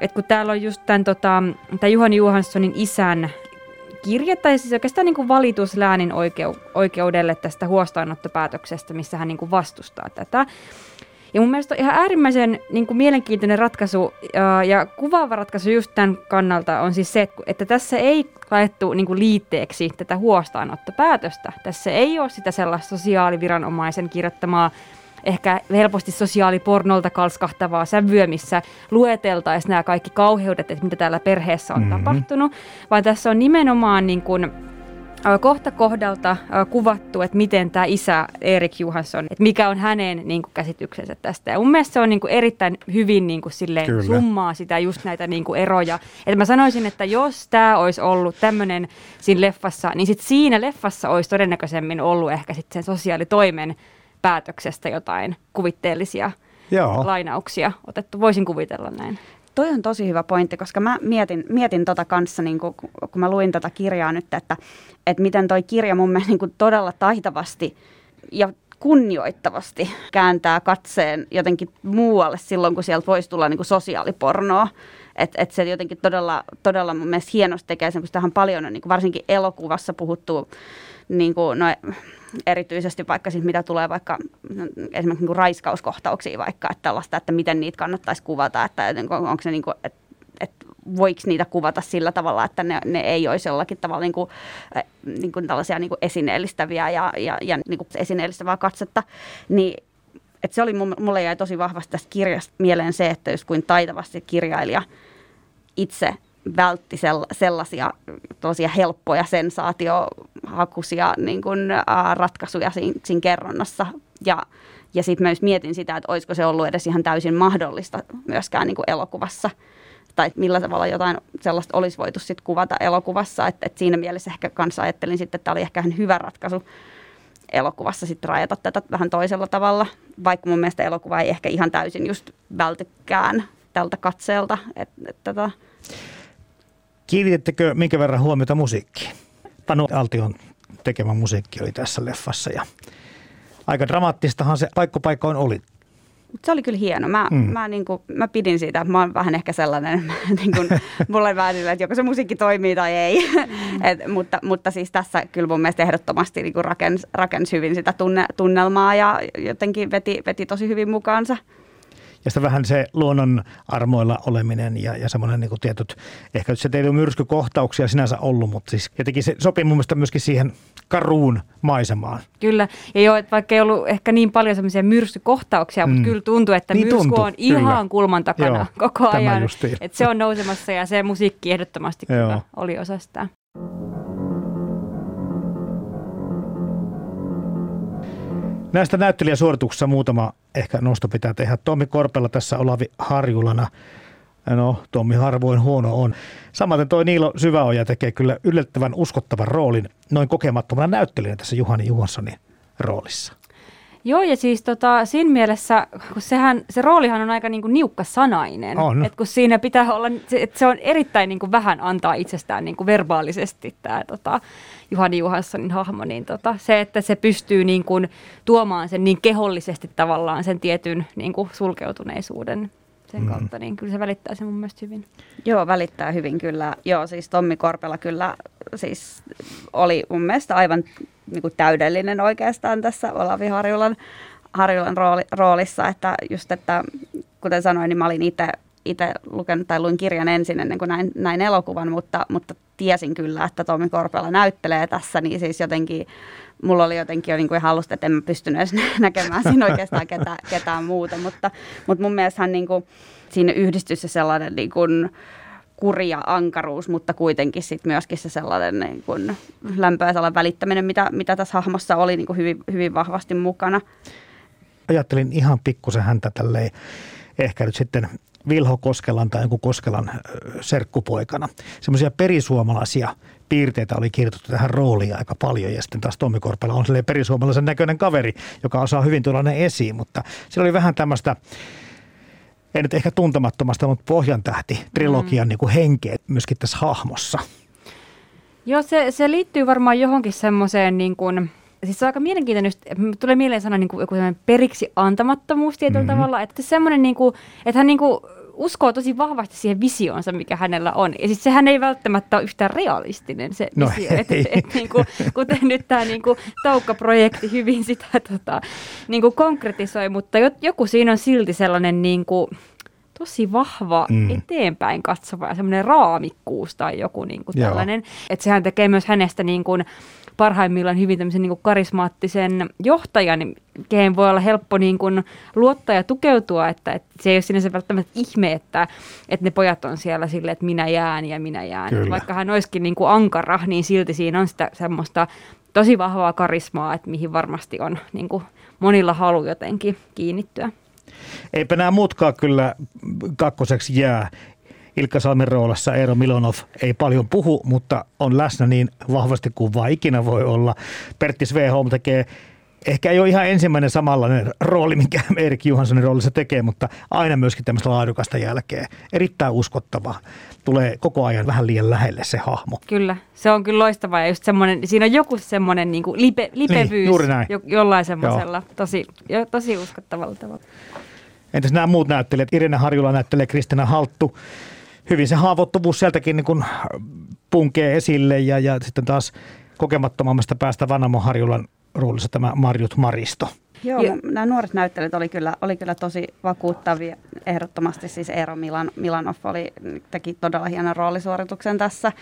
et kun täällä on just tämän, tota, tämän Juhani Johanssonin isän kirje, tai siis oikeastaan niin kuin valitus läänin oikeu- oikeudelle tästä huostaanottopäätöksestä, missä hän niin kuin vastustaa tätä. Ja mun mielestä on ihan äärimmäisen niin kuin mielenkiintoinen ratkaisu ja, ja kuvaava ratkaisu just tämän kannalta on siis se, että tässä ei laittu niin kuin liitteeksi tätä huostaanottopäätöstä. Tässä ei ole sitä sellaista sosiaaliviranomaisen kirjoittamaa ehkä helposti sosiaalipornolta kalskahtavaa sävyä, missä lueteltaisiin nämä kaikki kauheudet, että mitä täällä perheessä on mm-hmm. tapahtunut, vaan tässä on nimenomaan niin kuin, kohta kohdalta kuvattu, että miten tämä isä Erik Johansson, että mikä on hänen niin kuin, käsityksensä tästä. Ja mun mielestä se on niin kuin, erittäin hyvin niin kuin, silleen, summaa sitä just näitä niin kuin, eroja. Että mä sanoisin, että jos tämä olisi ollut tämmöinen siinä leffassa, niin sit siinä leffassa olisi todennäköisemmin ollut ehkä sitten sen sosiaalitoimen päätöksestä jotain kuvitteellisia Joo. lainauksia otettu. Voisin kuvitella näin. Toi on tosi hyvä pointti, koska mä mietin, mietin tota kanssa, niin kun, kun mä luin tätä kirjaa nyt, että, että miten toi kirja mun mielestä niin todella taitavasti ja kunnioittavasti kääntää katseen jotenkin muualle silloin, kun sieltä voisi tulla niin kuin sosiaalipornoa. Että et se jotenkin todella, todella mun mielestä hienosti tekee sen, kun tähän paljon on niin kuin varsinkin elokuvassa puhuttu niin kuin, no, erityisesti vaikka siis mitä tulee vaikka esimerkiksi niin raiskauskohtauksiin vaikka, että tällaista, että miten niitä kannattaisi kuvata, että onko se niin kuin, että, että voiko niitä kuvata sillä tavalla, että ne, ne ei olisi jollakin tavalla niin kuin, niin kuin tällaisia niin kuin esineellistäviä ja, ja, ja niin kuin esineellistävää katsetta, niin että se oli, mulle jäi tosi vahvasti tästä kirjasta mieleen se, että jos kuin taitavasti kirjailija itse vältti sellaisia helppoja sensaatiohakuisia niin kuin, ä, ratkaisuja siinä, siinä kerronnassa. Ja, ja sitten myös mietin sitä, että olisiko se ollut edes ihan täysin mahdollista myöskään niin elokuvassa. Tai millä tavalla jotain sellaista olisi voitu sitten kuvata elokuvassa. Että et siinä mielessä ehkä kanssa ajattelin sitten, että tämä oli ehkä ihan hyvä ratkaisu elokuvassa sitten rajata tätä vähän toisella tavalla. Vaikka mun mielestä elokuva ei ehkä ihan täysin just vältykään tältä katseelta. Et, et, tota, Kiinnitettekö minkä verran huomiota musiikkiin? Panu Altion tekemä musiikki oli tässä leffassa ja aika dramaattistahan se paikkopaikoin oli. Se oli kyllä hieno. Mä, mm. mä, niin kuin, mä pidin siitä. Mä oon vähän ehkä sellainen, niin kuin, vähän sillä, että joko se musiikki toimii tai ei. Mm. Et, mutta, mutta siis tässä kyllä mun mielestä ehdottomasti niin rakensi, rakensi hyvin sitä tunne, tunnelmaa ja jotenkin veti, veti tosi hyvin mukaansa. Ja sitten vähän se luonnon armoilla oleminen ja, ja semmoinen niin tietyt, ehkä se ei ole myrskykohtauksia sinänsä ollut, mutta siis jotenkin se sopii mun mielestä myöskin siihen karuun maisemaan. Kyllä, ja joo, että vaikka ei ollut ehkä niin paljon semmoisia myrskykohtauksia, mm. mutta kyllä tuntuu, että niin myrsky tuntui, on kyllä. ihan kulman takana joo, koko ajan. Että se on nousemassa ja se musiikki ehdottomasti kyllä oli osa sitä. Näistä näyttelijäsuorituksista muutama ehkä nosto pitää tehdä. Tommi Korpella tässä Olavi Harjulana. No, Tommi harvoin huono on. Samaten toi Niilo Syväoja tekee kyllä yllättävän uskottavan roolin noin kokemattomana näyttelijänä tässä Juhani Juhanssonin roolissa. Joo, ja siis tota, siinä mielessä, kun sehän, se roolihan on aika niin kuin niukka sanainen. On. Et kun siinä pitää olla, että se on erittäin niin kuin vähän antaa itsestään niin kuin verbaalisesti tämä tota, Juhani Juhanssonin hahmo, niin tota, se, että se pystyy niin kuin tuomaan sen niin kehollisesti tavallaan sen tietyn niin kuin sulkeutuneisuuden sen mm. kautta, niin kyllä se välittää sen mun mielestä hyvin. Joo, välittää hyvin kyllä. Joo, siis Tommi Korpela kyllä siis oli mun mielestä aivan niin kuin täydellinen oikeastaan tässä Olavi Harjulan, Harjulan rooli, roolissa, että just, että kuten sanoin, niin mä olin itse itse lukenut tai luin kirjan ensin ennen kuin näin, näin elokuvan, mutta, mutta tiesin kyllä, että Tomi Korpela näyttelee tässä, niin siis jotenkin mulla oli jotenkin jo niin kuin halusta, että en mä pystynyt edes näkemään siinä oikeastaan ketään, ketään muuta, mutta, mutta mun mielestä niin kuin, siinä yhdistyi se sellainen niin kuin, kuri ankaruus, mutta kuitenkin sit myöskin se sellainen niin kuin lämpöä välittäminen, mitä, mitä tässä hahmossa oli niin hyvin, hyvin vahvasti mukana. Ajattelin ihan pikkusen häntä tälleen ehkä nyt sitten Vilho Koskelan tai joku Koskelan serkkupoikana. Semmoisia perisuomalaisia piirteitä oli kirjoitettu tähän rooliin aika paljon ja sitten taas Tommi Korpela on perisuomalaisen näköinen kaveri, joka osaa hyvin tuolla ne esiin, mutta siellä oli vähän tämmöistä ei nyt ehkä tuntemattomasta, mutta pohjan tähti trilogian mm. niin kuin henkeä myöskin tässä hahmossa. Joo, se, se liittyy varmaan johonkin semmoiseen niin kuin, siis se on aika mielenkiintoinen, tulee mieleen sana niin kuin, joku periksi antamattomuus tietyllä mm-hmm. tavalla, että semmoinen, niin kuin, että hän niin kuin, uskoo tosi vahvasti siihen visioonsa, mikä hänellä on. Ja siis sehän ei välttämättä ole yhtään realistinen se no visio. Että et, et, niin kuin, kuten nyt tämä niin kuin, Toukka-projekti hyvin sitä tota, niin kuin konkretisoi, mutta joku siinä on silti sellainen niin kuin, tosi vahva mm. eteenpäin katsova ja semmoinen raamikkuus tai joku niin kuin tällainen. Että sehän tekee myös hänestä niin kuin, parhaimmillaan hyvin tämmöisen niin kuin karismaattisen johtajan, kehen voi olla helppo niin kuin luottaa ja tukeutua, että, että se ei ole sinänsä välttämättä ihme, että, että ne pojat on siellä silleen, että minä jään ja minä jään. Kyllä. Vaikka hän olisikin niin kuin ankara, niin silti siinä on sitä semmoista tosi vahvaa karismaa, että mihin varmasti on niin kuin monilla halu jotenkin kiinnittyä. Eipä nämä muutkaan kyllä kakkoseksi jää. Ilkka Salmen roolassa Eero Milonov ei paljon puhu, mutta on läsnä niin vahvasti kuin vaan ikinä voi olla. Pertti Sveholm tekee ehkä ei ole ihan ensimmäinen samanlainen rooli, minkä Erik Johanssonin roolissa tekee, mutta aina myöskin tämmöistä laadukasta jälkeä. Erittäin uskottava. Tulee koko ajan vähän liian lähelle se hahmo. Kyllä, se on kyllä loistavaa. Ja just semmoinen, siinä on joku semmoinen niin lipe, lipevyys niin, juuri näin. Jo, jollain semmoisella tosi, jo, tosi uskottavalla tavalla. Entäs nämä muut näyttelijät? Irene Harjula näyttelee Kristina Halttu hyvin se haavoittuvuus sieltäkin niin kuin punkee esille ja, ja sitten taas kokemattomammasta päästä Vanamo Harjulan roolissa tämä Marjut Maristo. Joo, ja. nämä nuoret näyttelijät oli kyllä, oli kyllä tosi vakuuttavia. Ehdottomasti siis Eero Milan, Milanov oli, teki todella hienon roolisuorituksen tässä.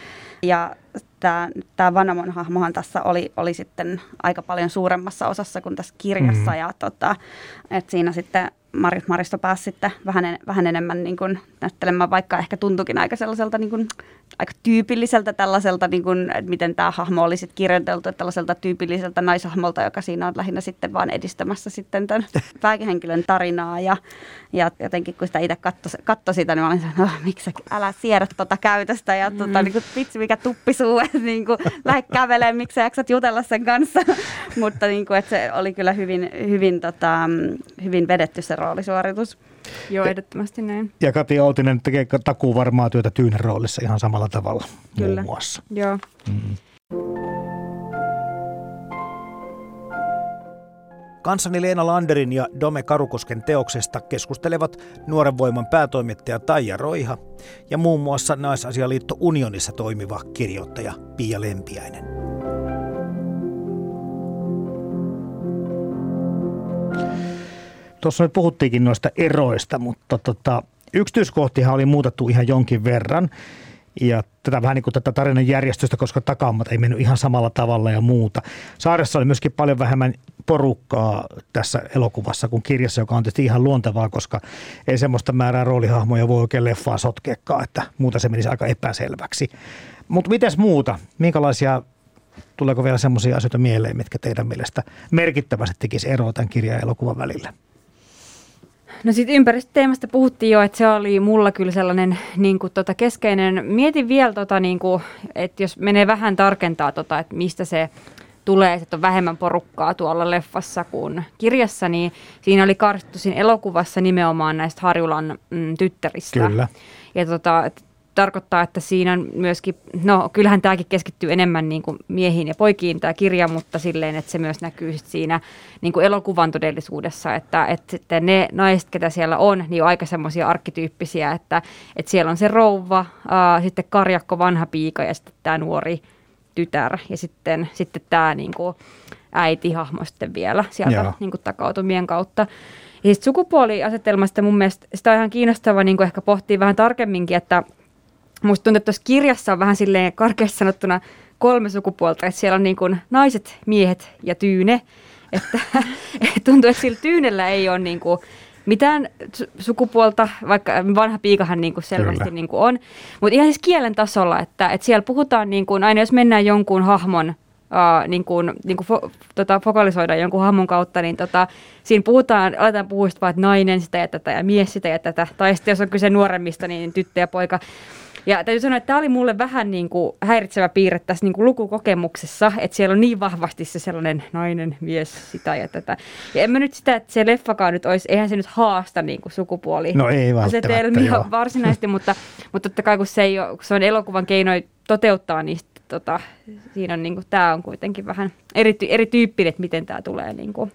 Ja tämä, tämä Vanamon hahmohan tässä oli, oli sitten aika paljon suuremmassa osassa kuin tässä kirjassa. Mm. Ja tota, et siinä sitten Marjut Maristo pääsi sitten vähän, en, vähän enemmän niin kuin näyttelemään, vaikka ehkä tuntukin aika sellaiselta niin kuin, aika tyypilliseltä tällaiselta, niin kuin, että miten tämä hahmo oli sitten kirjoiteltu, että tällaiselta tyypilliseltä naishahmolta, joka siinä on lähinnä sitten vaan edistämässä sitten tämän päähenkilön tarinaa ja, ja jotenkin kun sitä itse katsoi, katso sitä, niin mä olin että no, miksi älä siedä tuota käytöstä ja mm. tota, niin kuin, vitsi mikä tuppisuu, että niin kuin, lähde kävelemään, miksi sä jaksat jutella sen kanssa, mutta niin kuin, että se oli kyllä hyvin, hyvin, tota, hyvin vedetty se roolisuoritus. Joo, ehdottomasti näin. Ja Kati Outinen tekee takuu varmaa työtä Tyynen roolissa ihan samalla tavalla Kyllä. muun muassa. Joo. Mm. Kanssani Leena Landerin ja Dome Karukosken teoksesta keskustelevat Nuoren Voiman päätoimittaja Taija Roiha ja muun muassa Naisasialiitto Unionissa toimiva kirjoittaja Pia Lempiäinen. Tuossa nyt puhuttiinkin noista eroista, mutta tota, yksityiskohtihan oli muutettu ihan jonkin verran. Ja tätä vähän niin kuin tätä tarinan järjestystä, koska takaammat ei mennyt ihan samalla tavalla ja muuta. Saaressa oli myöskin paljon vähemmän porukkaa tässä elokuvassa kuin kirjassa, joka on tietysti ihan luontevaa, koska ei semmoista määrää roolihahmoja voi oikein leffaa sotkeekaan, että muuta se menisi aika epäselväksi. Mutta mites muuta? Minkälaisia, tuleeko vielä semmoisia asioita mieleen, mitkä teidän mielestä merkittävästi tekisi eroa tämän kirjan ja elokuvan välillä? No sitten ympäristöteemasta puhuttiin jo, että se oli mulla kyllä sellainen niin kuin, tota, keskeinen. Mietin vielä, tota, niin kuin, että jos menee vähän tarkentaa, tota, että mistä se tulee, että on vähemmän porukkaa tuolla leffassa kuin kirjassa, niin siinä oli karsittu siinä elokuvassa nimenomaan näistä Harjulan mm, tyttäristä. Kyllä. Ja tota, tarkoittaa, että siinä myöskin, no kyllähän tämäkin keskittyy enemmän niin kuin miehiin ja poikiin tämä kirja, mutta silleen, että se myös näkyy siinä niin kuin elokuvan todellisuudessa, että, että sitten ne naiset, ketä siellä on, niin on aika semmoisia arkkityyppisiä, että, että siellä on se rouva, ää, sitten karjakko vanha piika ja sitten tämä nuori tytär ja sitten, sitten tämä niin kuin äitihahmo sitten vielä sieltä niin kuin takautumien kautta. Ja sitten sukupuoliasetelmasta mun mielestä sitä on ihan kiinnostavaa niin kuin ehkä pohtia vähän tarkemminkin, että musta tuntuu, että tuossa kirjassa on vähän silleen karkeasti sanottuna kolme sukupuolta, että siellä on niin kuin naiset, miehet ja tyyne. Että, että tuntuu, että sillä tyynellä ei ole niin kuin mitään sukupuolta, vaikka vanha piikahan niin kuin selvästi niin kuin on. Mutta ihan siis kielen tasolla, että, että siellä puhutaan, niin kuin, aina jos mennään jonkun hahmon Uh, niin kuin, niin kuin fo, tota, fokalisoida jonkun hahmon kautta, niin tota, siinä puhutaan, aletaan puhua vaan, että nainen sitä ja tätä ja mies sitä ja tätä. Tai sitten jos on kyse nuoremmista, niin tyttö ja poika. Ja täytyy sanoa, että tämä oli mulle vähän niin kuin häiritsevä piirre tässä niin kuin lukukokemuksessa, että siellä on niin vahvasti se sellainen nainen, mies, sitä ja tätä. Ja en mä nyt sitä, että se leffakaan nyt olisi, eihän se nyt haasta niin kuin sukupuoli. No ei välttämättä, varsinaisesti, mutta, mutta totta kai kun se, ei ole, kun se on elokuvan keinoin toteuttaa, niin tota, siinä on niin kuin, tämä on kuitenkin vähän eri, erityyppinen, että miten tämä tulee niin kuin,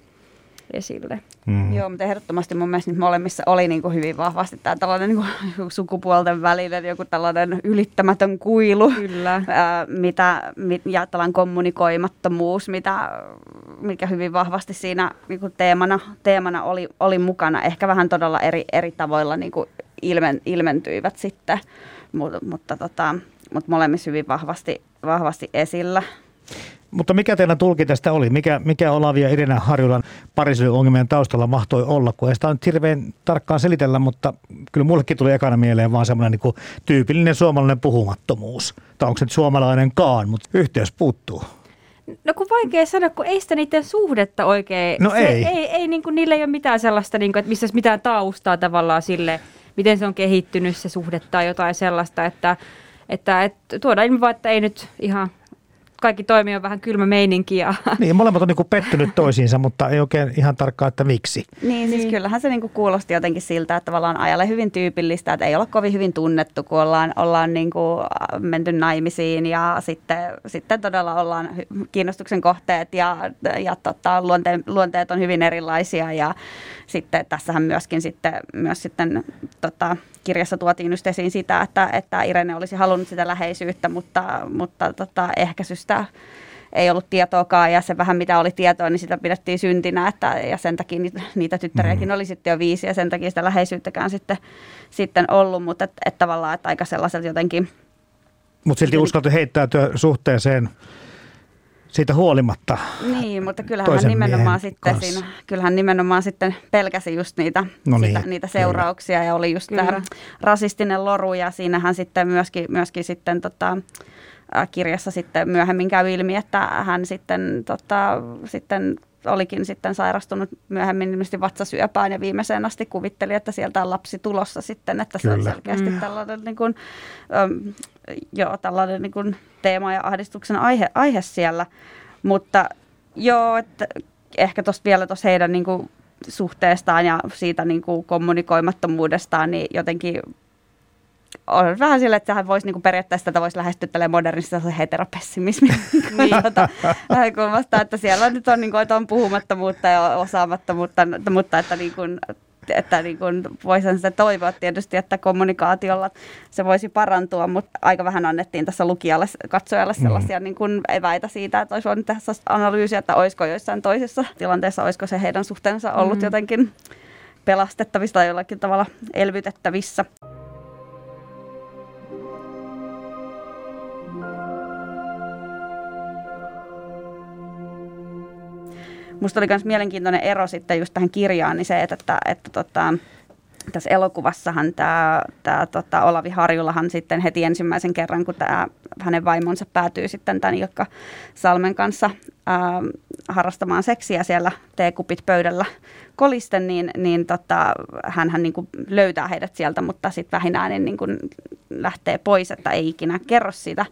esille. Mm. Joo, mutta ehdottomasti mun mielestä molemmissa oli niin kuin hyvin vahvasti tämä tällainen niin kuin sukupuolten välinen joku tällainen ylittämätön kuilu. Kyllä. Ää, mitä, mit, ja tällainen kommunikoimattomuus, mitä, mikä hyvin vahvasti siinä niin kuin teemana, teemana oli, oli mukana. Ehkä vähän todella eri, eri tavoilla niin kuin ilmen, ilmentyivät sitten, mutta, mutta, tota, mutta molemmissa hyvin vahvasti, vahvasti esillä. Mutta mikä teidän tulki tästä oli? Mikä, mikä Olavi ja Irina Harjulan ongelmien taustalla mahtoi olla? Kun ei sitä nyt hirveän tarkkaan selitellä, mutta kyllä mullekin tuli ekana mieleen vaan semmoinen niin tyypillinen suomalainen puhumattomuus. Tai onko se nyt suomalainenkaan, mutta yhteys puuttuu. No kun vaikea sanoa, kun ei sitä niiden suhdetta oikein. No se, ei. Ei, ei niin kuin, niillä ei ole mitään sellaista, niin kuin, että missä mitään taustaa tavallaan sille, miten se on kehittynyt se suhde tai jotain sellaista, että, että, että tuodaan ilmi vaan, että ei nyt ihan kaikki toimii on vähän kylmä meininki. Ja... Niin, molemmat on niin pettynyt toisiinsa, mutta ei oikein ihan tarkkaan, että miksi. Niin, siis niin. kyllähän se niin kuin kuulosti jotenkin siltä, että tavallaan ajalle hyvin tyypillistä, että ei olla kovin hyvin tunnettu, kun ollaan, ollaan niin kuin menty naimisiin ja sitten, sitten todella ollaan kiinnostuksen kohteet ja, ja tota, luonteet, luonteet on hyvin erilaisia ja sitten tässähän myöskin sitten, myös sitten tota, kirjassa tuotiin just esiin sitä, että, että Irene olisi halunnut sitä läheisyyttä, mutta, mutta tota, ehkäisystä ei ollut tietoakaan ja se vähän mitä oli tietoa, niin sitä pidettiin syntinä että, ja sen takia niitä, niitä tyttäriäkin mm. oli sitten jo viisi ja sen takia sitä läheisyyttäkään sitten, sitten ollut, mutta et, et tavallaan että aika sellaiset jotenkin. Mutta silti uskaltu heittäytyä suhteeseen siitä huolimatta. Niin, mutta kyllähän hän nimenomaan sitten siinä, kyllähän nimenomaan sitten pelkäsi just niitä, no niin, sitä, niitä seurauksia kyllä. ja oli just kyllä. tämä rasistinen loru ja siinähän sitten myöskin, myöskin sitten tota, kirjassa sitten myöhemmin käy ilmi, että hän sitten, tota, sitten olikin sitten sairastunut myöhemmin ilmeisesti vatsasyöpään ja viimeiseen asti kuvitteli, että sieltä on lapsi tulossa sitten, että Kyllä. se on selkeästi mm. tällainen, niin kuin, um, joo, tällainen niin kuin teema ja ahdistuksen aihe, aihe siellä. Mutta joo, että ehkä tuosta vielä tuossa heidän niin kuin, suhteestaan ja siitä niin kuin, kommunikoimattomuudestaan, niin jotenkin on vähän sille, että hän voisi niin periaatteessa tätä voisi lähestyä tälle modernista heteropessimismin niin. tota, kulmasta, että siellä nyt on, niin kuin, että on puhumattomuutta ja osaamattomuutta, mutta että niin kuin, että niin kuin voisin sitä toivoa tietysti, että kommunikaatiolla se voisi parantua, mutta aika vähän annettiin tässä lukijalle, katsojalle mm. sellaisia mm. niin kuin eväitä siitä, että olisi voinut tehdä analyysiä, että olisiko joissain toisessa tilanteessa, olisiko se heidän suhteensa ollut mm. jotenkin pelastettavissa tai jollakin tavalla elvytettävissä. Musta oli myös mielenkiintoinen ero sitten just tähän kirjaan, niin se, että, että, että tota, tässä elokuvassahan tämä, tämä tota, Olavi Harjulahan sitten heti ensimmäisen kerran, kun tämä hänen vaimonsa päätyy sitten tämän Ilkka Salmen kanssa ää, harrastamaan seksiä siellä teekupit pöydällä kolisten, niin, niin tota, hän niin kuin löytää heidät sieltä, mutta sitten vähinään niin, niin kuin lähtee pois, että ei ikinä kerro sitä,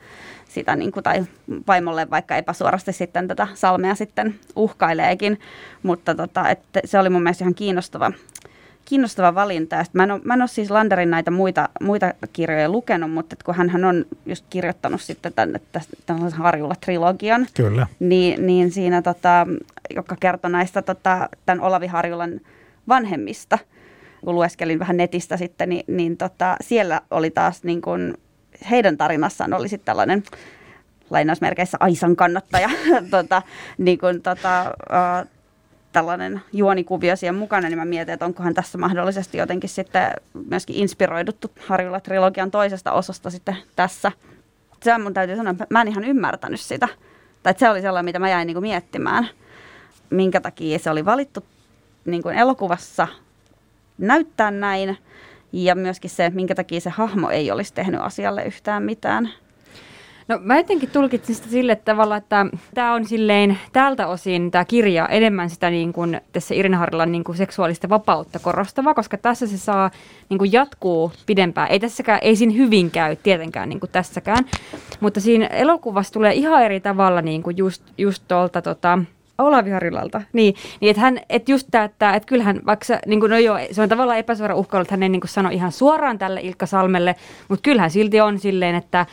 sitä niin kuin, tai vaimolle vaikka epäsuorasti sitten tätä Salmea sitten uhkaileekin, mutta tota, että se oli mun mielestä ihan kiinnostava kiinnostava valinta. mä, en ole, mä en ole siis Landerin näitä muita, muita kirjoja lukenut, mutta kun hän on just kirjoittanut sitten tämän, tämän Harjulla trilogian, Kyllä. Niin, niin siinä, tota, joka kertoo näistä tota, tämän Olavi Harjulan vanhemmista, kun lueskelin vähän netistä sitten, niin, niin tota, siellä oli taas niin kuin, heidän tarinassaan oli sitten tällainen lainausmerkeissä Aisan kannattaja, tota, niin kuin, tota, tällainen juonikuvio siihen mukana, niin mä mietin, että onkohan tässä mahdollisesti jotenkin sitten myöskin inspiroiduttu Harjulla trilogian toisesta osasta sitten tässä. Se mun täytyy sanoa, että mä en ihan ymmärtänyt sitä. Tai se oli sellainen, mitä mä jäin niin kuin miettimään, minkä takia se oli valittu niin kuin elokuvassa näyttää näin. Ja myöskin se, minkä takia se hahmo ei olisi tehnyt asialle yhtään mitään. No mä jotenkin tulkitsin sitä sille tavalla, että tämä on silleen tältä osin tämä kirja enemmän sitä niin kuin tässä Irina Harilan niin kuin seksuaalista vapautta korostava, koska tässä se saa niin kuin jatkuu pidempään. Ei tässäkään, ei siinä hyvin käy tietenkään niin kuin tässäkään, mutta siinä elokuvassa tulee ihan eri tavalla niin kuin just, just tuolta tota, Olavi Harilalta. Niin, niin että hän, että just tämä, että, että kyllähän vaikka, niin kuin, no joo, se on tavallaan epäsuora uhkailu, että hän ei niin kuin sano ihan suoraan tälle Ilkka Salmelle, mutta kyllähän silti on silleen, että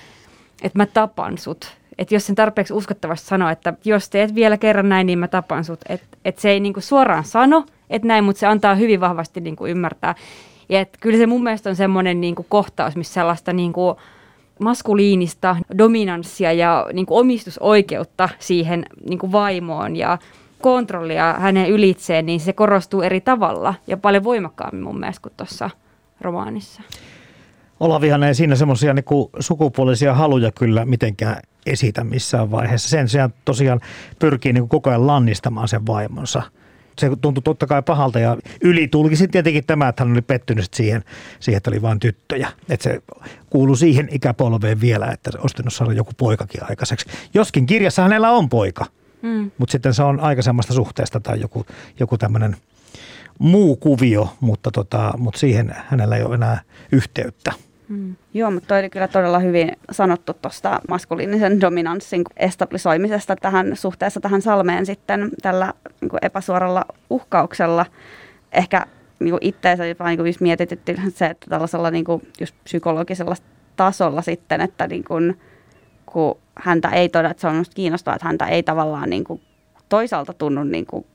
että mä tapan sut. Että jos sen tarpeeksi uskottavasti sanoo, että jos teet vielä kerran näin, niin mä tapan sut. Että et se ei niinku suoraan sano, että näin, mutta se antaa hyvin vahvasti niinku ymmärtää. Ja et kyllä se mun mielestä on semmoinen niinku kohtaus, missä sellaista niinku maskuliinista dominanssia ja niinku omistusoikeutta siihen niinku vaimoon ja kontrollia hänen ylitseen, niin se korostuu eri tavalla ja paljon voimakkaammin mun mielestä kuin tuossa romaanissa. Olavihan ei siinä semmoisia niin sukupuolisia haluja kyllä mitenkään esitä missään vaiheessa. Sen sijaan tosiaan pyrkii niin koko ajan lannistamaan sen vaimonsa. Se tuntui totta kai pahalta ja ylitulkisin tietenkin tämä, että hän oli pettynyt siihen, siihen että oli vain tyttöjä. Että se kuului siihen ikäpolveen vielä, että olisi saada joku poikakin aikaiseksi. Joskin kirjassa hänellä on poika, mm. mutta sitten se on aikaisemmasta suhteesta tai joku, joku tämmöinen muu kuvio, mutta, tota, mutta siihen hänellä ei ole enää yhteyttä. Mm. Joo, mutta toi oli kyllä todella hyvin sanottu tuosta maskuliinisen dominanssin establisoimisesta tähän suhteessa tähän Salmeen sitten tällä niin kuin epäsuoralla uhkauksella. Ehkä niin itseensä jopa niin kuin mietitytti se, että tällaisella niin kuin just psykologisella tasolla sitten, että niin kuin, kun häntä ei todeta, että se on kiinnostavaa, että häntä ei tavallaan niin kuin toisaalta tunnu niin kuin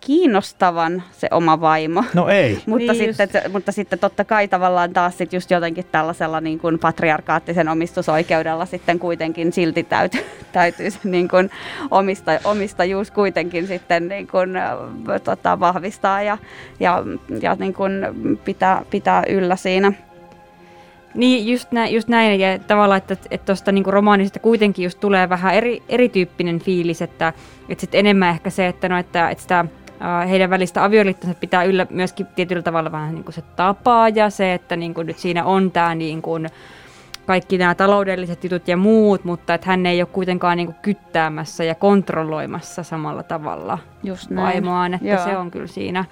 kiinnostavan se oma vaimo. No ei. mutta, niin sitten, se, mutta sitten totta kai tavallaan taas sit just jotenkin tällaisella niin kuin patriarkaattisen omistusoikeudella sitten kuitenkin silti täyty, täytyy se niin kuin omista, omistajuus kuitenkin sitten niin kuin, tota, vahvistaa ja, ja, ja niin kuin pitää, pitää yllä siinä. Niin, just, nä, just näin. Ja tavallaan, että tuosta niinku romaanista kuitenkin just tulee vähän eri, erityyppinen fiilis, että, että sit enemmän ehkä se, että, no, että, että sitä heidän välistä avioliittonsa pitää yllä myöskin tietyllä tavalla vähän niin kuin se tapa ja se, että niin kuin nyt siinä on tämä niin kuin kaikki nämä taloudelliset jutut ja muut, mutta että hän ei ole kuitenkaan niin kuin kyttäämässä ja kontrolloimassa samalla tavalla Just näin. vaimoaan, että Joo. se on kyllä siinä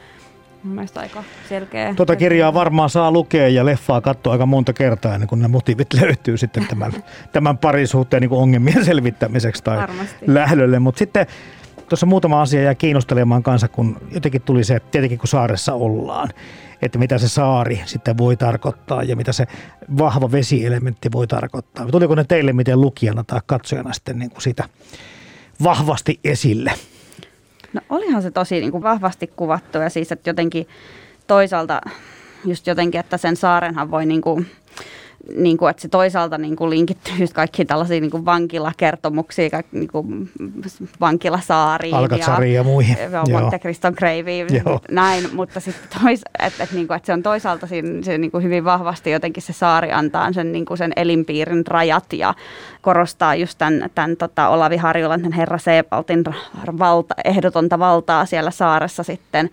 mun mielestä aika selkeä. Tuota kirjaa varmaan saa lukea ja leffaa katsoa aika monta kertaa ennen kuin ne motiivit löytyy sitten tämän, tämän parisuhteen niin ongelmien selvittämiseksi tai Varmasti. lähdölle. Mutta sitten tuossa muutama asia jää kiinnostelemaan kanssa, kun jotenkin tuli se, tietenkin kun saaressa ollaan, että mitä se saari sitten voi tarkoittaa ja mitä se vahva vesielementti voi tarkoittaa. Tuliko ne teille miten lukijana tai katsojana sitten niin kuin sitä vahvasti esille? No olihan se tosi niin kuin vahvasti kuvattu ja siis, että jotenkin toisaalta just jotenkin, että sen saarenhan voi niin kuin niin kuin, että se toisaalta niin kuin linkittyy just kaikkiin tällaisiin niin kuin vankilakertomuksiin, niin kuin vankilasaariin. Ja, ja muihin. Monte Criston näin, mutta sitten tois, että, että, niin kuin, että se on toisaalta siinä, se niin kuin hyvin vahvasti jotenkin se saari antaa sen, niin kuin sen elinpiirin rajat ja korostaa just tämän, tämän tota, Olavi Harjulan, herra Seepaltin valta, ehdotonta valtaa siellä saaressa sitten.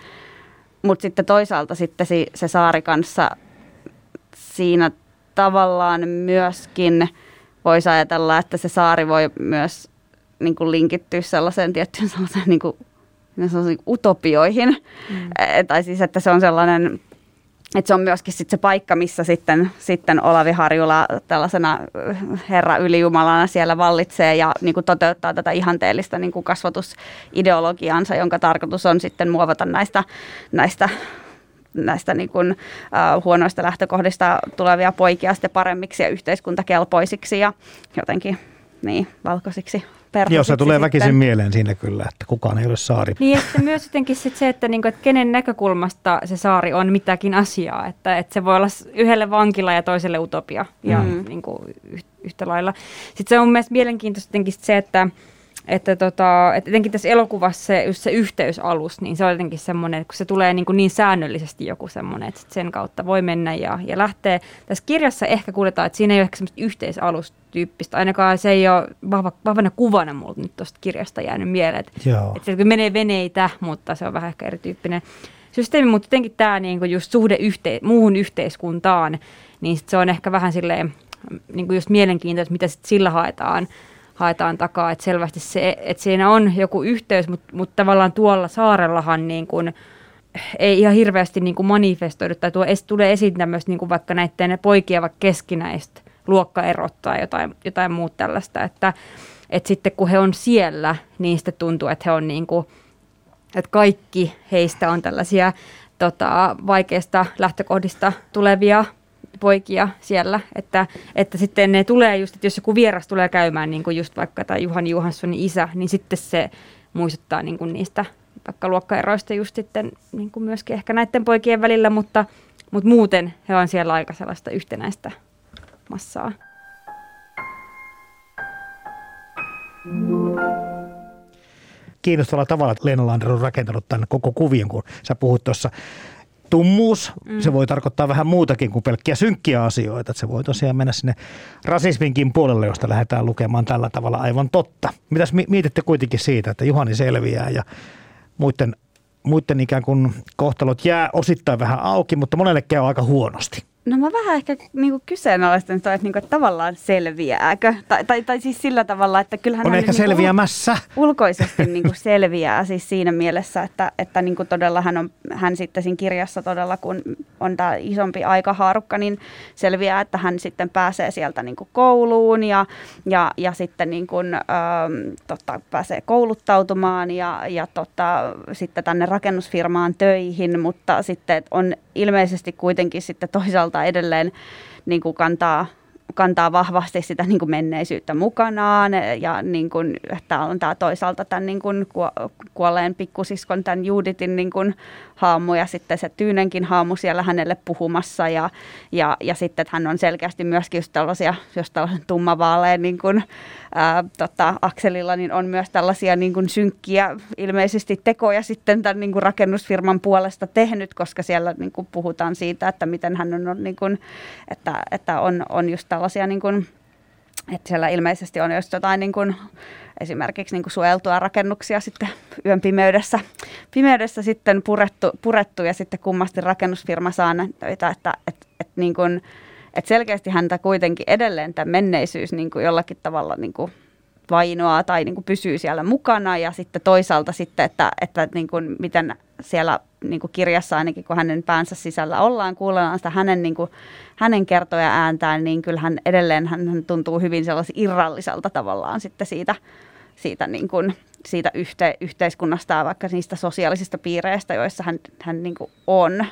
Mutta sitten toisaalta sitten se, se saari kanssa siinä tavallaan myöskin voisi ajatella, että se saari voi myös niin kuin linkittyä sellaiseen tiettyyn sellaiseen, niin kuin, sellaisiin utopioihin. Mm. Tai siis, että se on sellainen, että se on myöskin sit se paikka, missä sitten, sitten Olavi Harjula tällaisena herra ylijumalana siellä vallitsee ja niin kuin toteuttaa tätä ihanteellista niin kuin kasvatusideologiaansa, jonka tarkoitus on sitten muovata näistä, näistä näistä niin kuin, uh, huonoista lähtökohdista tulevia poikia sitten paremmiksi ja yhteiskuntakelpoisiksi ja jotenkin niin, valkoisiksi Joo, se tulee sitten. väkisin mieleen siinä kyllä, että kukaan ei ole saari. Niin, että myös jotenkin sit se, että, niinku, että kenen näkökulmasta se saari on mitäkin asiaa. Että, että se voi olla yhdelle vankila ja toiselle utopia ja mm. niinku, yhtä lailla. Sitten se on myös mielenkiintoista jotenkin se, että että, tota, että etenkin tässä elokuvassa se, just se yhteysalus, niin se on jotenkin semmoinen, että kun se tulee niin, kuin niin säännöllisesti joku semmoinen, että sen kautta voi mennä ja, ja lähtee. Tässä kirjassa ehkä kuuletaan, että siinä ei ole ehkä semmoista yhteisalustyyppistä, ainakaan se ei ole vahva, vahvana kuvana mulle nyt tuosta kirjasta jäänyt mieleen, että, että se menee veneitä, mutta se on vähän ehkä erityyppinen systeemi, mutta jotenkin tämä niin kuin just suhde yhte, muuhun yhteiskuntaan, niin se on ehkä vähän silleen niin kuin just mielenkiintoista, mitä sit sillä haetaan haetaan takaa, että selvästi se, että siinä on joku yhteys, mutta, mutta tavallaan tuolla saarellahan niin kuin, ei ihan hirveästi niin kuin manifestoidu tai tuo, tulee esiin tämmöistä niin kuin vaikka näiden poikien vaikka keskinäistä luokkaerot tai jotain, jotain muuta tällaista, että, että sitten kun he on siellä, niin sitten tuntuu, että he on niin kuin, että kaikki heistä on tällaisia tota, vaikeista lähtökohdista tulevia poikia siellä, että, että sitten ne tulee just, että jos joku vieras tulee käymään, niin kuin just vaikka tai Juhani Johanssonin isä, niin sitten se muistuttaa niin kuin niistä vaikka luokkaeroista just sitten niin kuin myöskin ehkä näiden poikien välillä, mutta, mutta muuten he on siellä aika sellaista yhtenäistä massaa. Kiinnostavalla tavalla Leena Lander on rakentanut tämän koko kuvion, kun sä puhut tuossa tummuus, mm. se voi tarkoittaa vähän muutakin kuin pelkkiä synkkiä asioita. Että se voi tosiaan mennä sinne rasisminkin puolelle, josta lähdetään lukemaan tällä tavalla aivan totta. Mitäs mietitte kuitenkin siitä, että Juhani selviää ja muiden, muiden ikään kuin kohtalot jää osittain vähän auki, mutta monelle käy aika huonosti. No mä vähän ehkä niin kyseenalaistan sitä, että, niin kuin, että tavallaan selviääkö. Tai, tai, tai siis sillä tavalla, että kyllähän on ehkä niin selviämässä. ulkoisesti niin kuin selviää siis siinä mielessä, että, että niin kuin todella hän, on, hän sitten siinä kirjassa todella, kun on tämä isompi aikahaarukka, niin selviää, että hän sitten pääsee sieltä niin kuin kouluun ja, ja, ja sitten niin kuin, ähm, totta, pääsee kouluttautumaan ja, ja totta, sitten tänne rakennusfirmaan töihin, mutta sitten on ilmeisesti kuitenkin sitten toisaalta edelleen niin kuin kantaa kantaa vahvasti sitä niin kuin menneisyyttä mukanaan. Ja niin kuin, että on tämä toisaalta tämän niin kuin kuolleen pikkusiskon, tämän Juditin niin kuin haamu ja sitten se Tyynenkin haamu siellä hänelle puhumassa ja, ja, ja sitten hän on selkeästi myöskin just tällaisia, jos tällaisen tummavaaleen niin kuin, ää, tota, akselilla, niin on myös tällaisia niin kuin synkkiä ilmeisesti tekoja sitten tämän niin kuin rakennusfirman puolesta tehnyt, koska siellä niin kuin puhutaan siitä, että miten hän on, niin kuin, että, että on, on just tällaisia niin kuin, että siellä ilmeisesti on just jotain niin kuin, esimerkiksi niin kuin suojeltua rakennuksia sitten yön pimeydessä, pimeydessä sitten purettu, purettu ja sitten kummasti rakennusfirma saa näitä, että, että, että, niin kuin, että selkeästi häntä kuitenkin edelleen tämä menneisyys niin kuin jollakin tavalla niin kuin vainoaa tai niin kuin pysyy siellä mukana ja sitten toisaalta sitten, että, että niin kuin miten siellä niin kuin kirjassa ainakin, kun hänen päänsä sisällä ollaan, kuullaan sitä hänen, niin kuin, hänen kertoja ääntään, niin kyllähän edelleen hän, hän tuntuu hyvin sellaisen irralliselta tavallaan sitten siitä, siitä, niin kuin, siitä yhte, yhteiskunnasta ja vaikka niistä sosiaalisista piireistä, joissa hän, hän niin kuin on.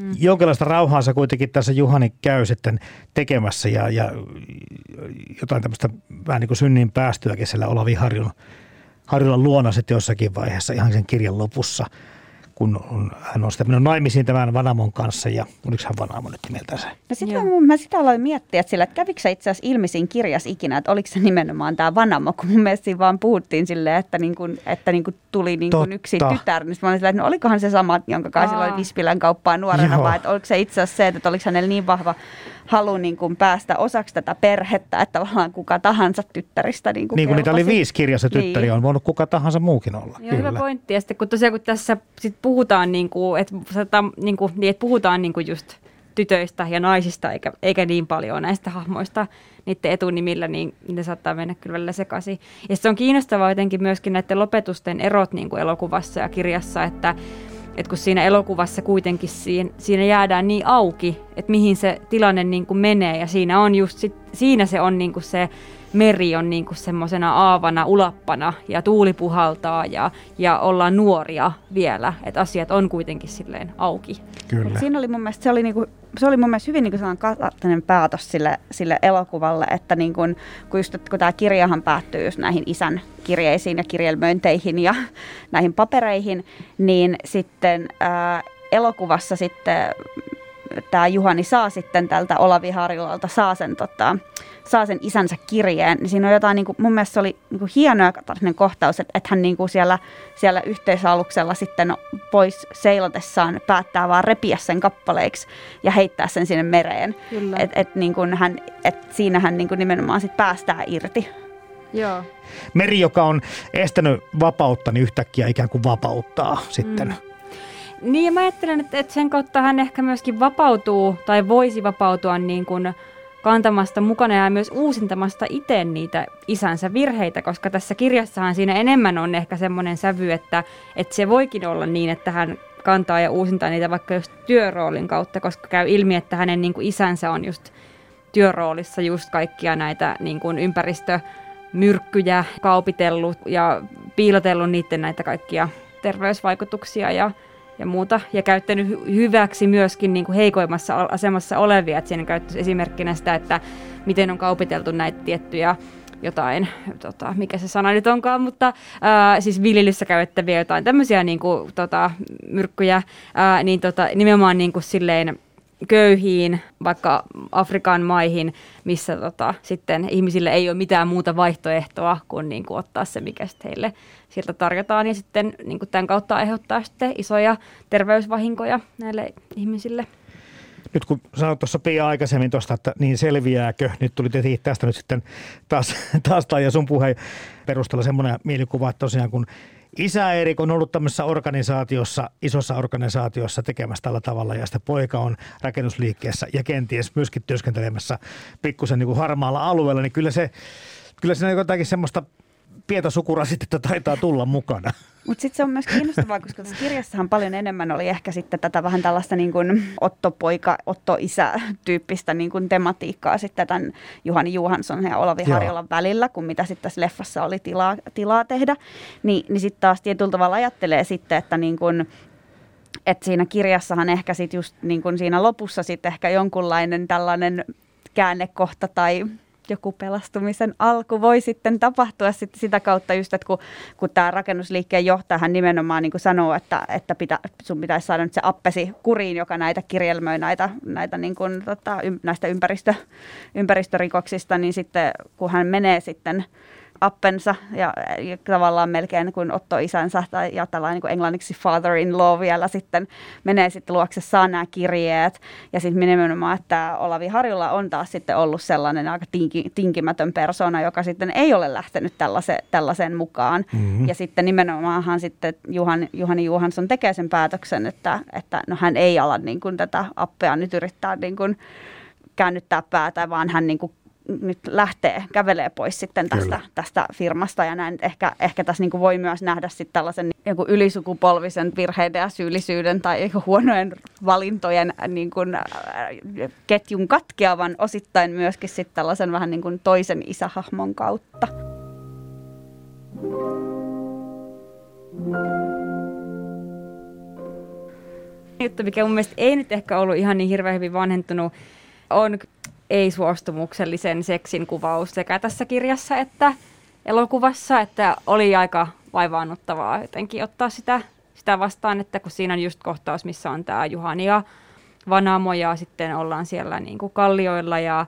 Mm. Jonkinlaista rauhaa se kuitenkin tässä Juhani käy sitten tekemässä ja, ja jotain tämmöistä vähän niin kuin synnin päästyäkin siellä Olavi Harjun, Harjulan luona sitten jossakin vaiheessa ihan sen kirjan lopussa – kun on, hän on sitten mennyt naimisiin tämän Vanamon kanssa ja oliko hän Vanamo nyt nimeltänsä? No sitä mä, mä sitä aloin miettiä, että, sillä, että kävikö se itse asiassa ilmi siinä kirjassa ikinä, että oliko se nimenomaan tämä Vanamo, kun mun mielestä siinä vaan puhuttiin silleen, että, niin kuin, että niin kuin tuli niin kuin yksi tytär, niin mä olin silleen, että no olikohan se sama, jonka kanssa silloin Vispilän kauppaa nuorena, Joo. vai että oliko se itse asiassa se, että oliko hänellä niin vahva halu niin kuin päästä osaksi tätä perhettä, että tavallaan kuka tahansa tyttäristä niin kuin Niin kuin niitä oli viisi kirjassa tyttäriä, niin. on voinut kuka tahansa muukin olla. Joo, hyvä pointti. Ja sitten kun tosiaan kun tässä sit puhutaan, niin kuin, että, niin kuin, niin, että puhutaan niin kuin just tytöistä ja naisista, eikä, eikä niin paljon näistä hahmoista niiden etunimillä, niin ne saattaa mennä kyllä välillä sekaisin. Ja se on kiinnostavaa jotenkin myöskin näiden lopetusten erot niin kuin elokuvassa ja kirjassa, että että kun siinä elokuvassa kuitenkin siinä, siinä jäädään niin auki, että mihin se tilanne niin kuin menee ja siinä on just sit, siinä se on niin kuin se meri on niin kuin semmoisena aavana ulappana ja tuuli puhaltaa ja, ja ollaan nuoria vielä, että asiat on kuitenkin silleen auki. Kyllä. siinä oli mun mielestä, se oli, niinku, se oli mun mielestä hyvin niinku sellainen päätös sille, sille elokuvalle, että niinku, kun, just, kun tämä kirjahan päättyy just näihin isän kirjeisiin ja kirjelmöinteihin ja näihin papereihin, niin sitten ää, elokuvassa sitten tämä Juhani saa sitten tältä Olavi Harjulalta, saa sen, tota, saa sen isänsä kirjeen, niin siinä on jotain, niin kuin, mun mielestä se oli niin kuin hieno ja kohtaus, että, että hän niin kuin siellä, siellä yhteisaluksella sitten pois seilatessaan päättää vaan repiä sen kappaleiksi ja heittää sen sinne mereen. Että et, niin kuin hän, et siinä hän niin kuin nimenomaan sit päästää irti. Joo. Meri, joka on estänyt vapautta, niin yhtäkkiä ikään kuin vapauttaa sitten. Mm niin ja mä ajattelen, että, että sen kautta hän ehkä myöskin vapautuu tai voisi vapautua niin kuin kantamasta mukana ja myös uusintamasta itse niitä isänsä virheitä, koska tässä kirjassahan siinä enemmän on ehkä semmoinen sävy, että, että se voikin olla niin, että hän kantaa ja uusintaa niitä vaikka just työroolin kautta, koska käy ilmi, että hänen niin kuin isänsä on just työroolissa just kaikkia näitä niin kuin ympäristömyrkkyjä kaupitellut ja piilotellut niiden näitä kaikkia terveysvaikutuksia ja ja muuta, ja käyttänyt hyväksi myöskin niin kuin heikoimmassa asemassa olevia. Että siinä käyttäisi esimerkkinä sitä, että miten on kaupiteltu näitä tiettyjä jotain, tota, mikä se sana nyt onkaan, mutta ää, siis viljelyssä käyttäviä jotain tämmöisiä niin kuin, tota, myrkkyjä, ää, niin tota, nimenomaan niin kuin silleen köyhiin, vaikka Afrikan maihin, missä tota, sitten ihmisille ei ole mitään muuta vaihtoehtoa kuin, niin kuin ottaa se, mikä heille sieltä tarjotaan. Ja sitten niin kuin tämän kautta aiheuttaa sitten isoja terveysvahinkoja näille ihmisille. Nyt kun sanoit tuossa Pia aikaisemmin tuosta, että niin selviääkö, nyt tuli tästä nyt sitten taas, taas tai sun puheen perusteella semmoinen mielikuva, että tosiaan kun Isä Erik on ollut tämmöisessä organisaatiossa, isossa organisaatiossa tekemässä tällä tavalla ja sitten poika on rakennusliikkeessä ja kenties myöskin työskentelemässä pikkusen niin harmaalla alueella, niin kyllä se, kyllä siinä jotakin semmoista pientä sukurasitetta taitaa tulla mukana. Mutta sitten se on myös kiinnostavaa, koska tässä kirjassahan paljon enemmän oli ehkä sitten tätä vähän tällaista niin kuin Otto-poika, Otto-isä-tyyppistä niin kuin tematiikkaa sitten tämän Juhani Juhansson ja Olavi Joo. Harjolan välillä, kuin mitä sitten tässä leffassa oli tilaa, tilaa tehdä. Ni, niin sitten taas tietyllä tavalla ajattelee sitten, että niin kuin, että siinä kirjassahan ehkä sitten just niin kuin siinä lopussa sitten ehkä jonkunlainen tällainen käännekohta tai joku pelastumisen alku voi sitten tapahtua sit sitä kautta just, että kun, kun tämä rakennusliikkeen johtaja hän nimenomaan niin sanoo, että, että pitä, sun pitäisi saada nyt se appesi kuriin, joka näitä kirjelmöi näitä, näitä niin kuin, tota, näistä ympäristö, ympäristörikoksista, niin sitten kun hän menee sitten appensa ja, ja tavallaan melkein kuin Otto isänsä tai ja tällainen niin kuin englanniksi father-in-law vielä sitten menee sitten luokse, saa nämä kirjeet ja sitten nimenomaan, että Olavi Harjulla on taas sitten ollut sellainen aika tinki, tinkimätön persona, joka sitten ei ole lähtenyt tällaise, tällaisen mukaan mm-hmm. ja sitten nimenomaanhan sitten Juhan, Juhani Juhansson tekee sen päätöksen, että, että no hän ei ala niin kuin tätä appea nyt yrittää niin kuin käännyttää päätä, vaan hän niin kuin nyt lähtee, kävelee pois sitten tästä, tästä firmasta ja näin ehkä, ehkä tässä niin kuin voi myös nähdä sitten tällaisen joku ylisukupolvisen virheiden ja syyllisyyden tai huonojen valintojen niin kuin, äh, ketjun katkeavan osittain myöskin sitten tällaisen vähän niin kuin toisen isähahmon kautta. Juttu, mikä mun mielestä ei nyt ehkä ollut ihan niin hirveän hyvin vanhentunut, on ei-suostumuksellisen seksin kuvaus sekä tässä kirjassa että elokuvassa, että oli aika vaivaannuttavaa jotenkin ottaa sitä sitä vastaan, että kun siinä on just kohtaus, missä on tämä Juhani ja Vanamo ja sitten ollaan siellä niin kuin kallioilla ja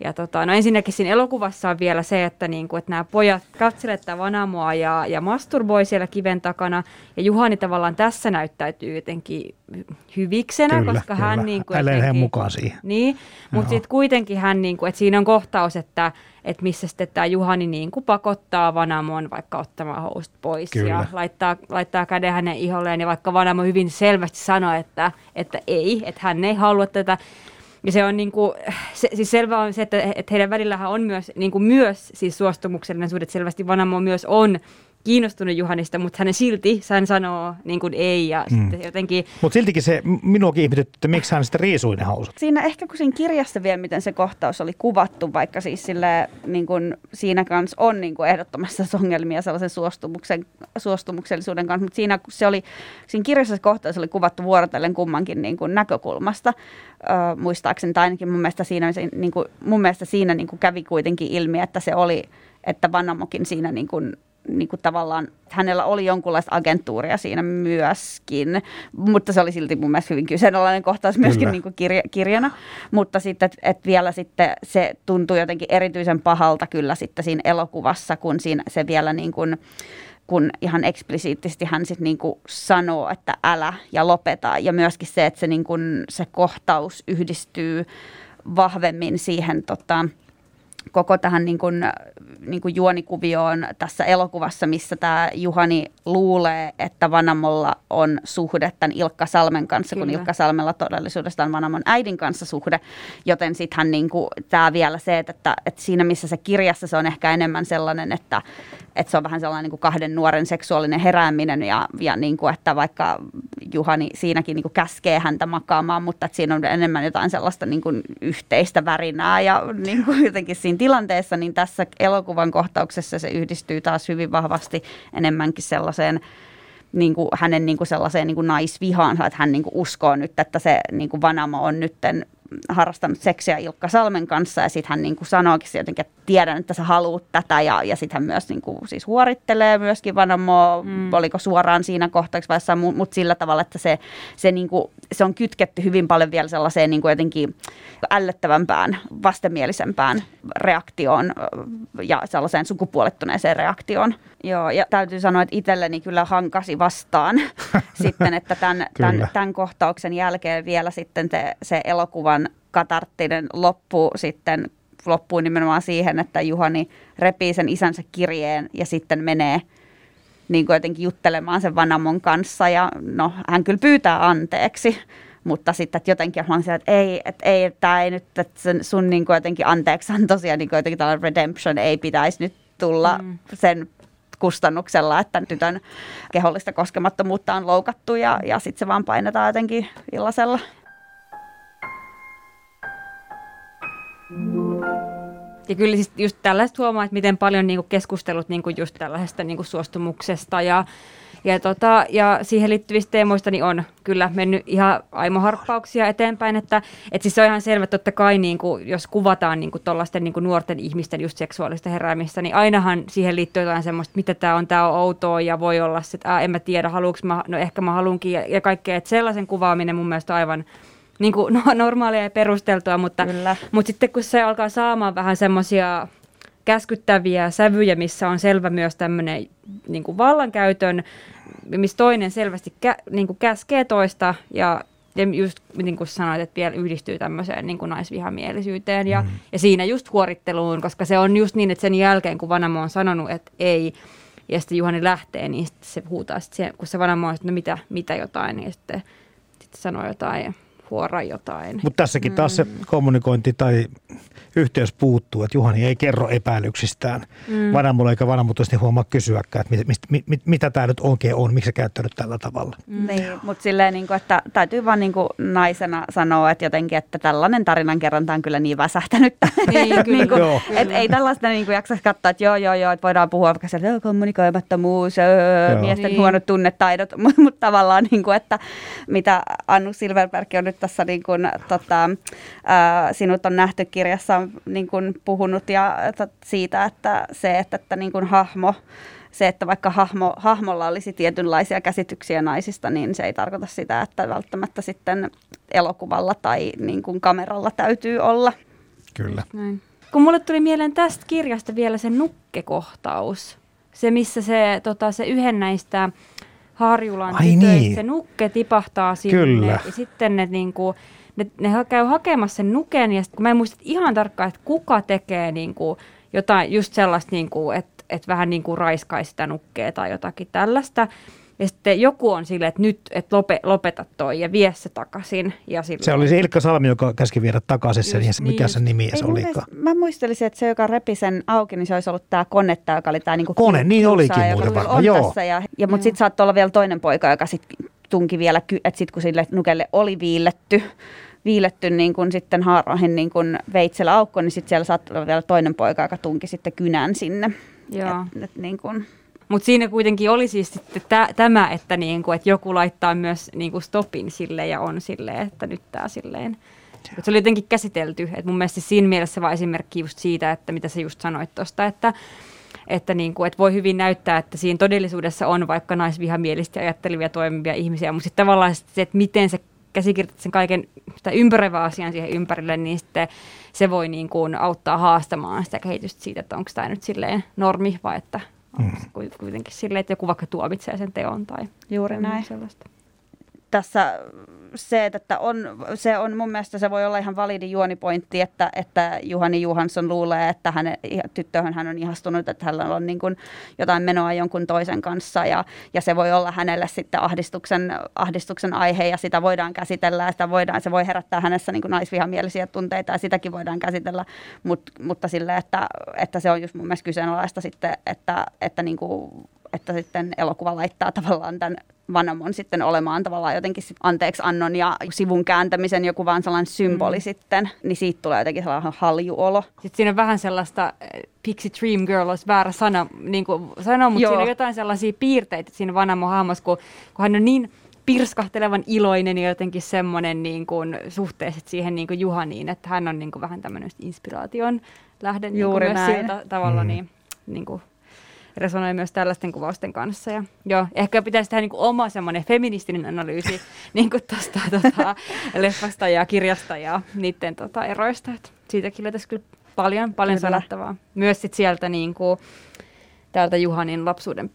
ja tota, no ensinnäkin siinä elokuvassa on vielä se, että, niinku, että nämä pojat katselevat tätä Vanamoa ja, ja masturboi siellä kiven takana. Ja Juhani tavallaan tässä näyttäytyy jotenkin hyviksenä, Kyllä, koska kyllä. hän... Niinku, Hän jotenkin, mukaan siihen. Niin, mutta sitten kuitenkin hän, niinku, että siinä on kohtaus, että, että missä sitten tämä Juhani niinku pakottaa Vanamon vaikka ottamaan housut pois Kyllä. ja laittaa, laittaa käden hänen iholleen. Ja vaikka Vanamo hyvin selvästi sanoo, että, että ei, että hän ei halua tätä, ja se on niin kuin, se, siis selvä on se, että, että heidän välillähän on myös, niin kuin myös siis suostumuksellinen suhde, selvästi Vanamo myös on kiinnostunut Juhanista, mutta hän silti hän sanoo niin kuin ei ja mm. sitten jotenkin... Mutta siltikin se minuakin ihmetytti, että miksi hän sitten riisui ne housut. Siinä ehkä kun siinä kirjassa vielä, miten se kohtaus oli kuvattu, vaikka siis sille, niin kun siinä kanssa on niin kuin ehdottomassa ongelmia sellaisen suostumuksen, suostumuksellisuuden kanssa, mutta siinä, se oli, siinä kirjassa se kohtaus oli kuvattu vuorotellen kummankin niin kuin näkökulmasta, ö, muistaakseni, tai ainakin mun mielestä siinä, se, niin kuin, mun mielestä siinä niin kuin kävi kuitenkin ilmi, että se oli, että Vanamokin siinä niin kuin niin kuin tavallaan, hänellä oli jonkunlaista agenttuuria siinä myöskin, mutta se oli silti mun mielestä hyvin kyseenalainen kohtaus myöskin niin kuin kirja, kirjana, mutta sitten, että et vielä sitten se tuntui jotenkin erityisen pahalta kyllä sitten siinä elokuvassa, kun siinä se vielä niin kuin, kun ihan eksplisiittisesti hän sitten niinku sanoo, että älä ja lopeta. Ja myöskin se, että se, niinku, se kohtaus yhdistyy vahvemmin siihen tota, koko tähän niin kuin, niin kuin juonikuvioon tässä elokuvassa, missä tämä Juhani luulee, että Vanamolla on suhde tämän Ilkka Salmen kanssa, Kyllä. kun Ilkka Salmella todellisuudessa on Vanamon äidin kanssa suhde, joten sitten niin tämä vielä se, että, että siinä missä se kirjassa se on ehkä enemmän sellainen, että, että se on vähän sellainen niin kuin kahden nuoren seksuaalinen herääminen ja, ja niin kuin, että vaikka Juhani siinäkin niin kuin käskee häntä makaamaan, mutta että siinä on enemmän jotain sellaista niin kuin yhteistä värinää ja niin kuin jotenkin siinä tilanteessa, niin tässä elokuvan kohtauksessa se yhdistyy taas hyvin vahvasti enemmänkin sellaiseen niin kuin hänen niin kuin sellaiseen niin kuin naisvihaansa, että hän niin kuin uskoo nyt, että se niin kuin Vanamo on nytten harrastanut seksiä Ilkka Salmen kanssa ja sitten hän niin kuin sanoikin jotenkin, että tiedän, että sä haluat tätä ja, ja sitten hän myös niin kuin, siis huorittelee myöskin Vanamoa, mm. oliko suoraan siinä kohtauksessa vai jossain, mutta sillä tavalla, että se, se, niin kuin, se on kytketty hyvin paljon vielä sellaiseen niin kuin jotenkin ällöttävämpään, vastenmielisempään reaktioon ja sellaiseen sukupuolittuneeseen reaktioon. Joo, ja täytyy sanoa, että itselleni kyllä hankasi vastaan sitten, että tämän, tämän, tämän kohtauksen jälkeen vielä sitten te, se elokuvan katarttinen loppu sitten loppuu nimenomaan siihen, että Juhani repii sen isänsä kirjeen ja sitten menee niin kuin jotenkin juttelemaan sen Vanamon kanssa ja no hän kyllä pyytää anteeksi, mutta sitten että jotenkin mä että ei, että ei, tämä ei nyt, että sun, sun niin kuin jotenkin anteeksi on tosiaan niin kuin jotenkin tällainen redemption ei pitäisi nyt tulla mm. sen kustannuksella, että tytön kehollista koskemattomuutta on loukattu ja, ja sitten se vaan painetaan jotenkin illasella. Ja kyllä siis just tällaista huomaa, että miten paljon niinku keskustelut niinku just tällaisesta niinku suostumuksesta ja, ja, tota, ja siihen liittyvistä teemoista niin on kyllä mennyt ihan aimoharppauksia eteenpäin. Että, et siis se on ihan selvä, että totta kai niin kuin, jos kuvataan niin kuin niin kuin nuorten ihmisten just seksuaalista heräämistä, niin ainahan siihen liittyy jotain semmoista, mitä tämä on, tämä on outoa ja voi olla se, että ää, en mä tiedä, haluanko mä, no ehkä mä haluankin ja, ja kaikkea. Että sellaisen kuvaaminen mun mielestä on aivan niin kuin, no, normaalia ja perusteltua, mutta, mutta sitten kun se alkaa saamaan vähän semmoisia käskyttäviä sävyjä, missä on selvä myös tämmöinen niin kuin vallankäytön, missä toinen selvästi kä, niin kuin käskee toista ja, ja just niin kuin sanoit, että vielä yhdistyy tämmöiseen niin kuin naisvihamielisyyteen ja, mm. ja siinä just huoritteluun, koska se on just niin, että sen jälkeen kun Vanamo on sanonut, että ei, ja sitten Juhani lähtee, niin se huutaa, sitten kun se Vanamo on, että no mitä, mitä jotain, niin sitten, sitten sanoo jotain huora jotain. Mutta tässäkin taas se mm. kommunikointi tai yhteys puuttuu, että Juhani ei kerro epäilyksistään mm. vanhamulle eikä vanhamutoisesti huomaa kysyäkään, että mit, mit, mit, mitä tämä nyt oikein on, miksi sä käyttänyt tällä tavalla. Mm. Niin, mutta silleen, niin kuin, että täytyy vaan niin kuin naisena sanoa, että jotenkin, että tällainen tarinankerronta on kyllä niin väsähtänyt. Niin, kyllä. niin kuin, että ei tällaista niin kuin jaksa katsoa, että joo, joo, joo, että voidaan puhua vaikka sieltä, kommunikoimattomuus, öö, miesten niin. huonot tunnetaidot, mutta mut tavallaan, niin kuin, että mitä Annu Silverberg on nyt tässä niin kuin, tota, äh, sinut on nähty kirjassa niin kuin puhunut ja siitä, että se, että, että niin kuin hahmo se, että vaikka hahmo, hahmolla olisi tietynlaisia käsityksiä naisista, niin se ei tarkoita sitä, että välttämättä sitten elokuvalla tai niin kuin kameralla täytyy olla. Kyllä. Näin. Kun mulle tuli mieleen tästä kirjasta vielä se nukkekohtaus. Se, missä se, tota, se yhden näistä Harjulan Ai tytöistä, niin. se nukke tipahtaa sinne. Kyllä. Ja sitten ne, niinku, ne, ne käy hakemassa sen nuken, ja sit, kun mä en muista ihan tarkkaan, että kuka tekee niinku, jotain just sellaista, niinku, että et vähän niinku raiskaisi sitä nukkea tai jotakin tällaista. Ja sitten joku on silleen, että nyt et lope, lopeta toi ja vie se takaisin. Ja silleen, Se oli se Ilkka Salmi, joka käski viedä takaisin sen, Just ja mikä niin, se nimi se mielestä- Mä muistelisin, että se, joka repi sen auki, niin se olisi ollut tämä konetta, joka oli tämä niinku Kone, niin olikin muuten varmaan, on joo. Tässä ja, ja, mutta sitten saattoi olla vielä toinen poika, joka sit tunki vielä, että sitten kun sille nukelle oli viiletty, viiletty niin kun sitten haaroihin niin kun veitsellä aukko, niin sitten siellä saattoi olla vielä toinen poika, joka tunki sitten kynän sinne. Joo. Et, et niin kun, Mutta siinä kuitenkin oli siis sitten tä, tämä, että, niinku, että joku laittaa myös niinku stopin sille ja on silleen, että nyt tämä silleen. Et se oli jotenkin käsitelty. Et mun mielestä siinä mielessä vaan esimerkki just siitä, että mitä sä just sanoit tuosta, että, että, niinku, että voi hyvin näyttää, että siinä todellisuudessa on vaikka naisvihamielistä ajattelevia toimivia ihmisiä, mutta sitten tavallaan se, että miten se käsikirjoitat sen kaiken sitä ympäröivää asian siihen ympärille, niin sitten se voi niin kuin auttaa haastamaan sitä kehitystä siitä, että onko tämä nyt silleen normi vai että onko se kuit- kuitenkin silleen, että joku vaikka tuomitsee sen teon tai Juuri näin. sellaista. Tässä se, että on, se on mun mielestä se voi olla ihan validi juonipointti, että, että Juhani Juhansson luulee, että hänen, tyttöhön hän on ihastunut, että hänellä on niin kuin jotain menoa jonkun toisen kanssa ja, ja se voi olla hänelle sitten ahdistuksen, ahdistuksen aihe ja sitä voidaan käsitellä ja sitä voidaan, se voi herättää hänessä niin kuin naisvihamielisiä tunteita ja sitäkin voidaan käsitellä, Mut, mutta sille, että, että se on just mun mielestä kyseenalaista sitten, että, että niin kuin että sitten elokuva laittaa tavallaan tämän Vanamon sitten olemaan tavallaan jotenkin sit anteeksi annon ja sivun kääntämisen joku vaan sellainen symboli mm. sitten, niin siitä tulee jotenkin sellainen haljuolo. Sitten siinä on vähän sellaista, äh, Pixie Dream Girl olisi väärä sana, niin kuin sanoa, mutta Joo. siinä on jotain sellaisia piirteitä siinä Vanamo hahmossa, kun, kun hän on niin pirskahtelevan iloinen ja jotenkin semmoinen niin kuin, suhteessa siihen niin kuin Juhaniin, että hän on niin kuin, vähän tämmöinen inspiraation lähde niin Juuri kuin, myös sillä ta- tavalla, Mm. niin, niin kuin, resonoi myös tällaisten kuvausten kanssa. Ja, joo, ehkä pitäisi tehdä niin kuin oma semmoinen feministinen analyysi niin kuin tosta, tota, leffasta ja kirjasta ja niiden tota, eroista. Et siitäkin löytäisi kyllä paljon, paljon Kyllä. sanottavaa. Myös sit sieltä niin kuin, täältä Juhanin lapsuuden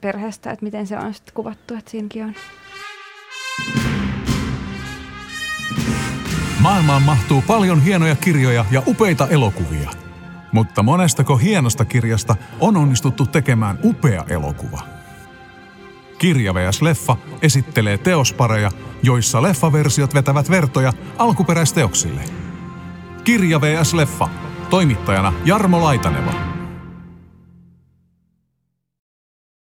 perheestä, että miten se on sitten kuvattu, että siinäkin on. Maailmaan mahtuu paljon hienoja kirjoja ja upeita elokuvia. Mutta monestako hienosta kirjasta on onnistuttu tekemään upea elokuva? Kirja vs. Leffa esittelee teospareja, joissa leffaversiot vetävät vertoja alkuperäisteoksille. Kirja vs. Leffa. Toimittajana Jarmo Laitaneva.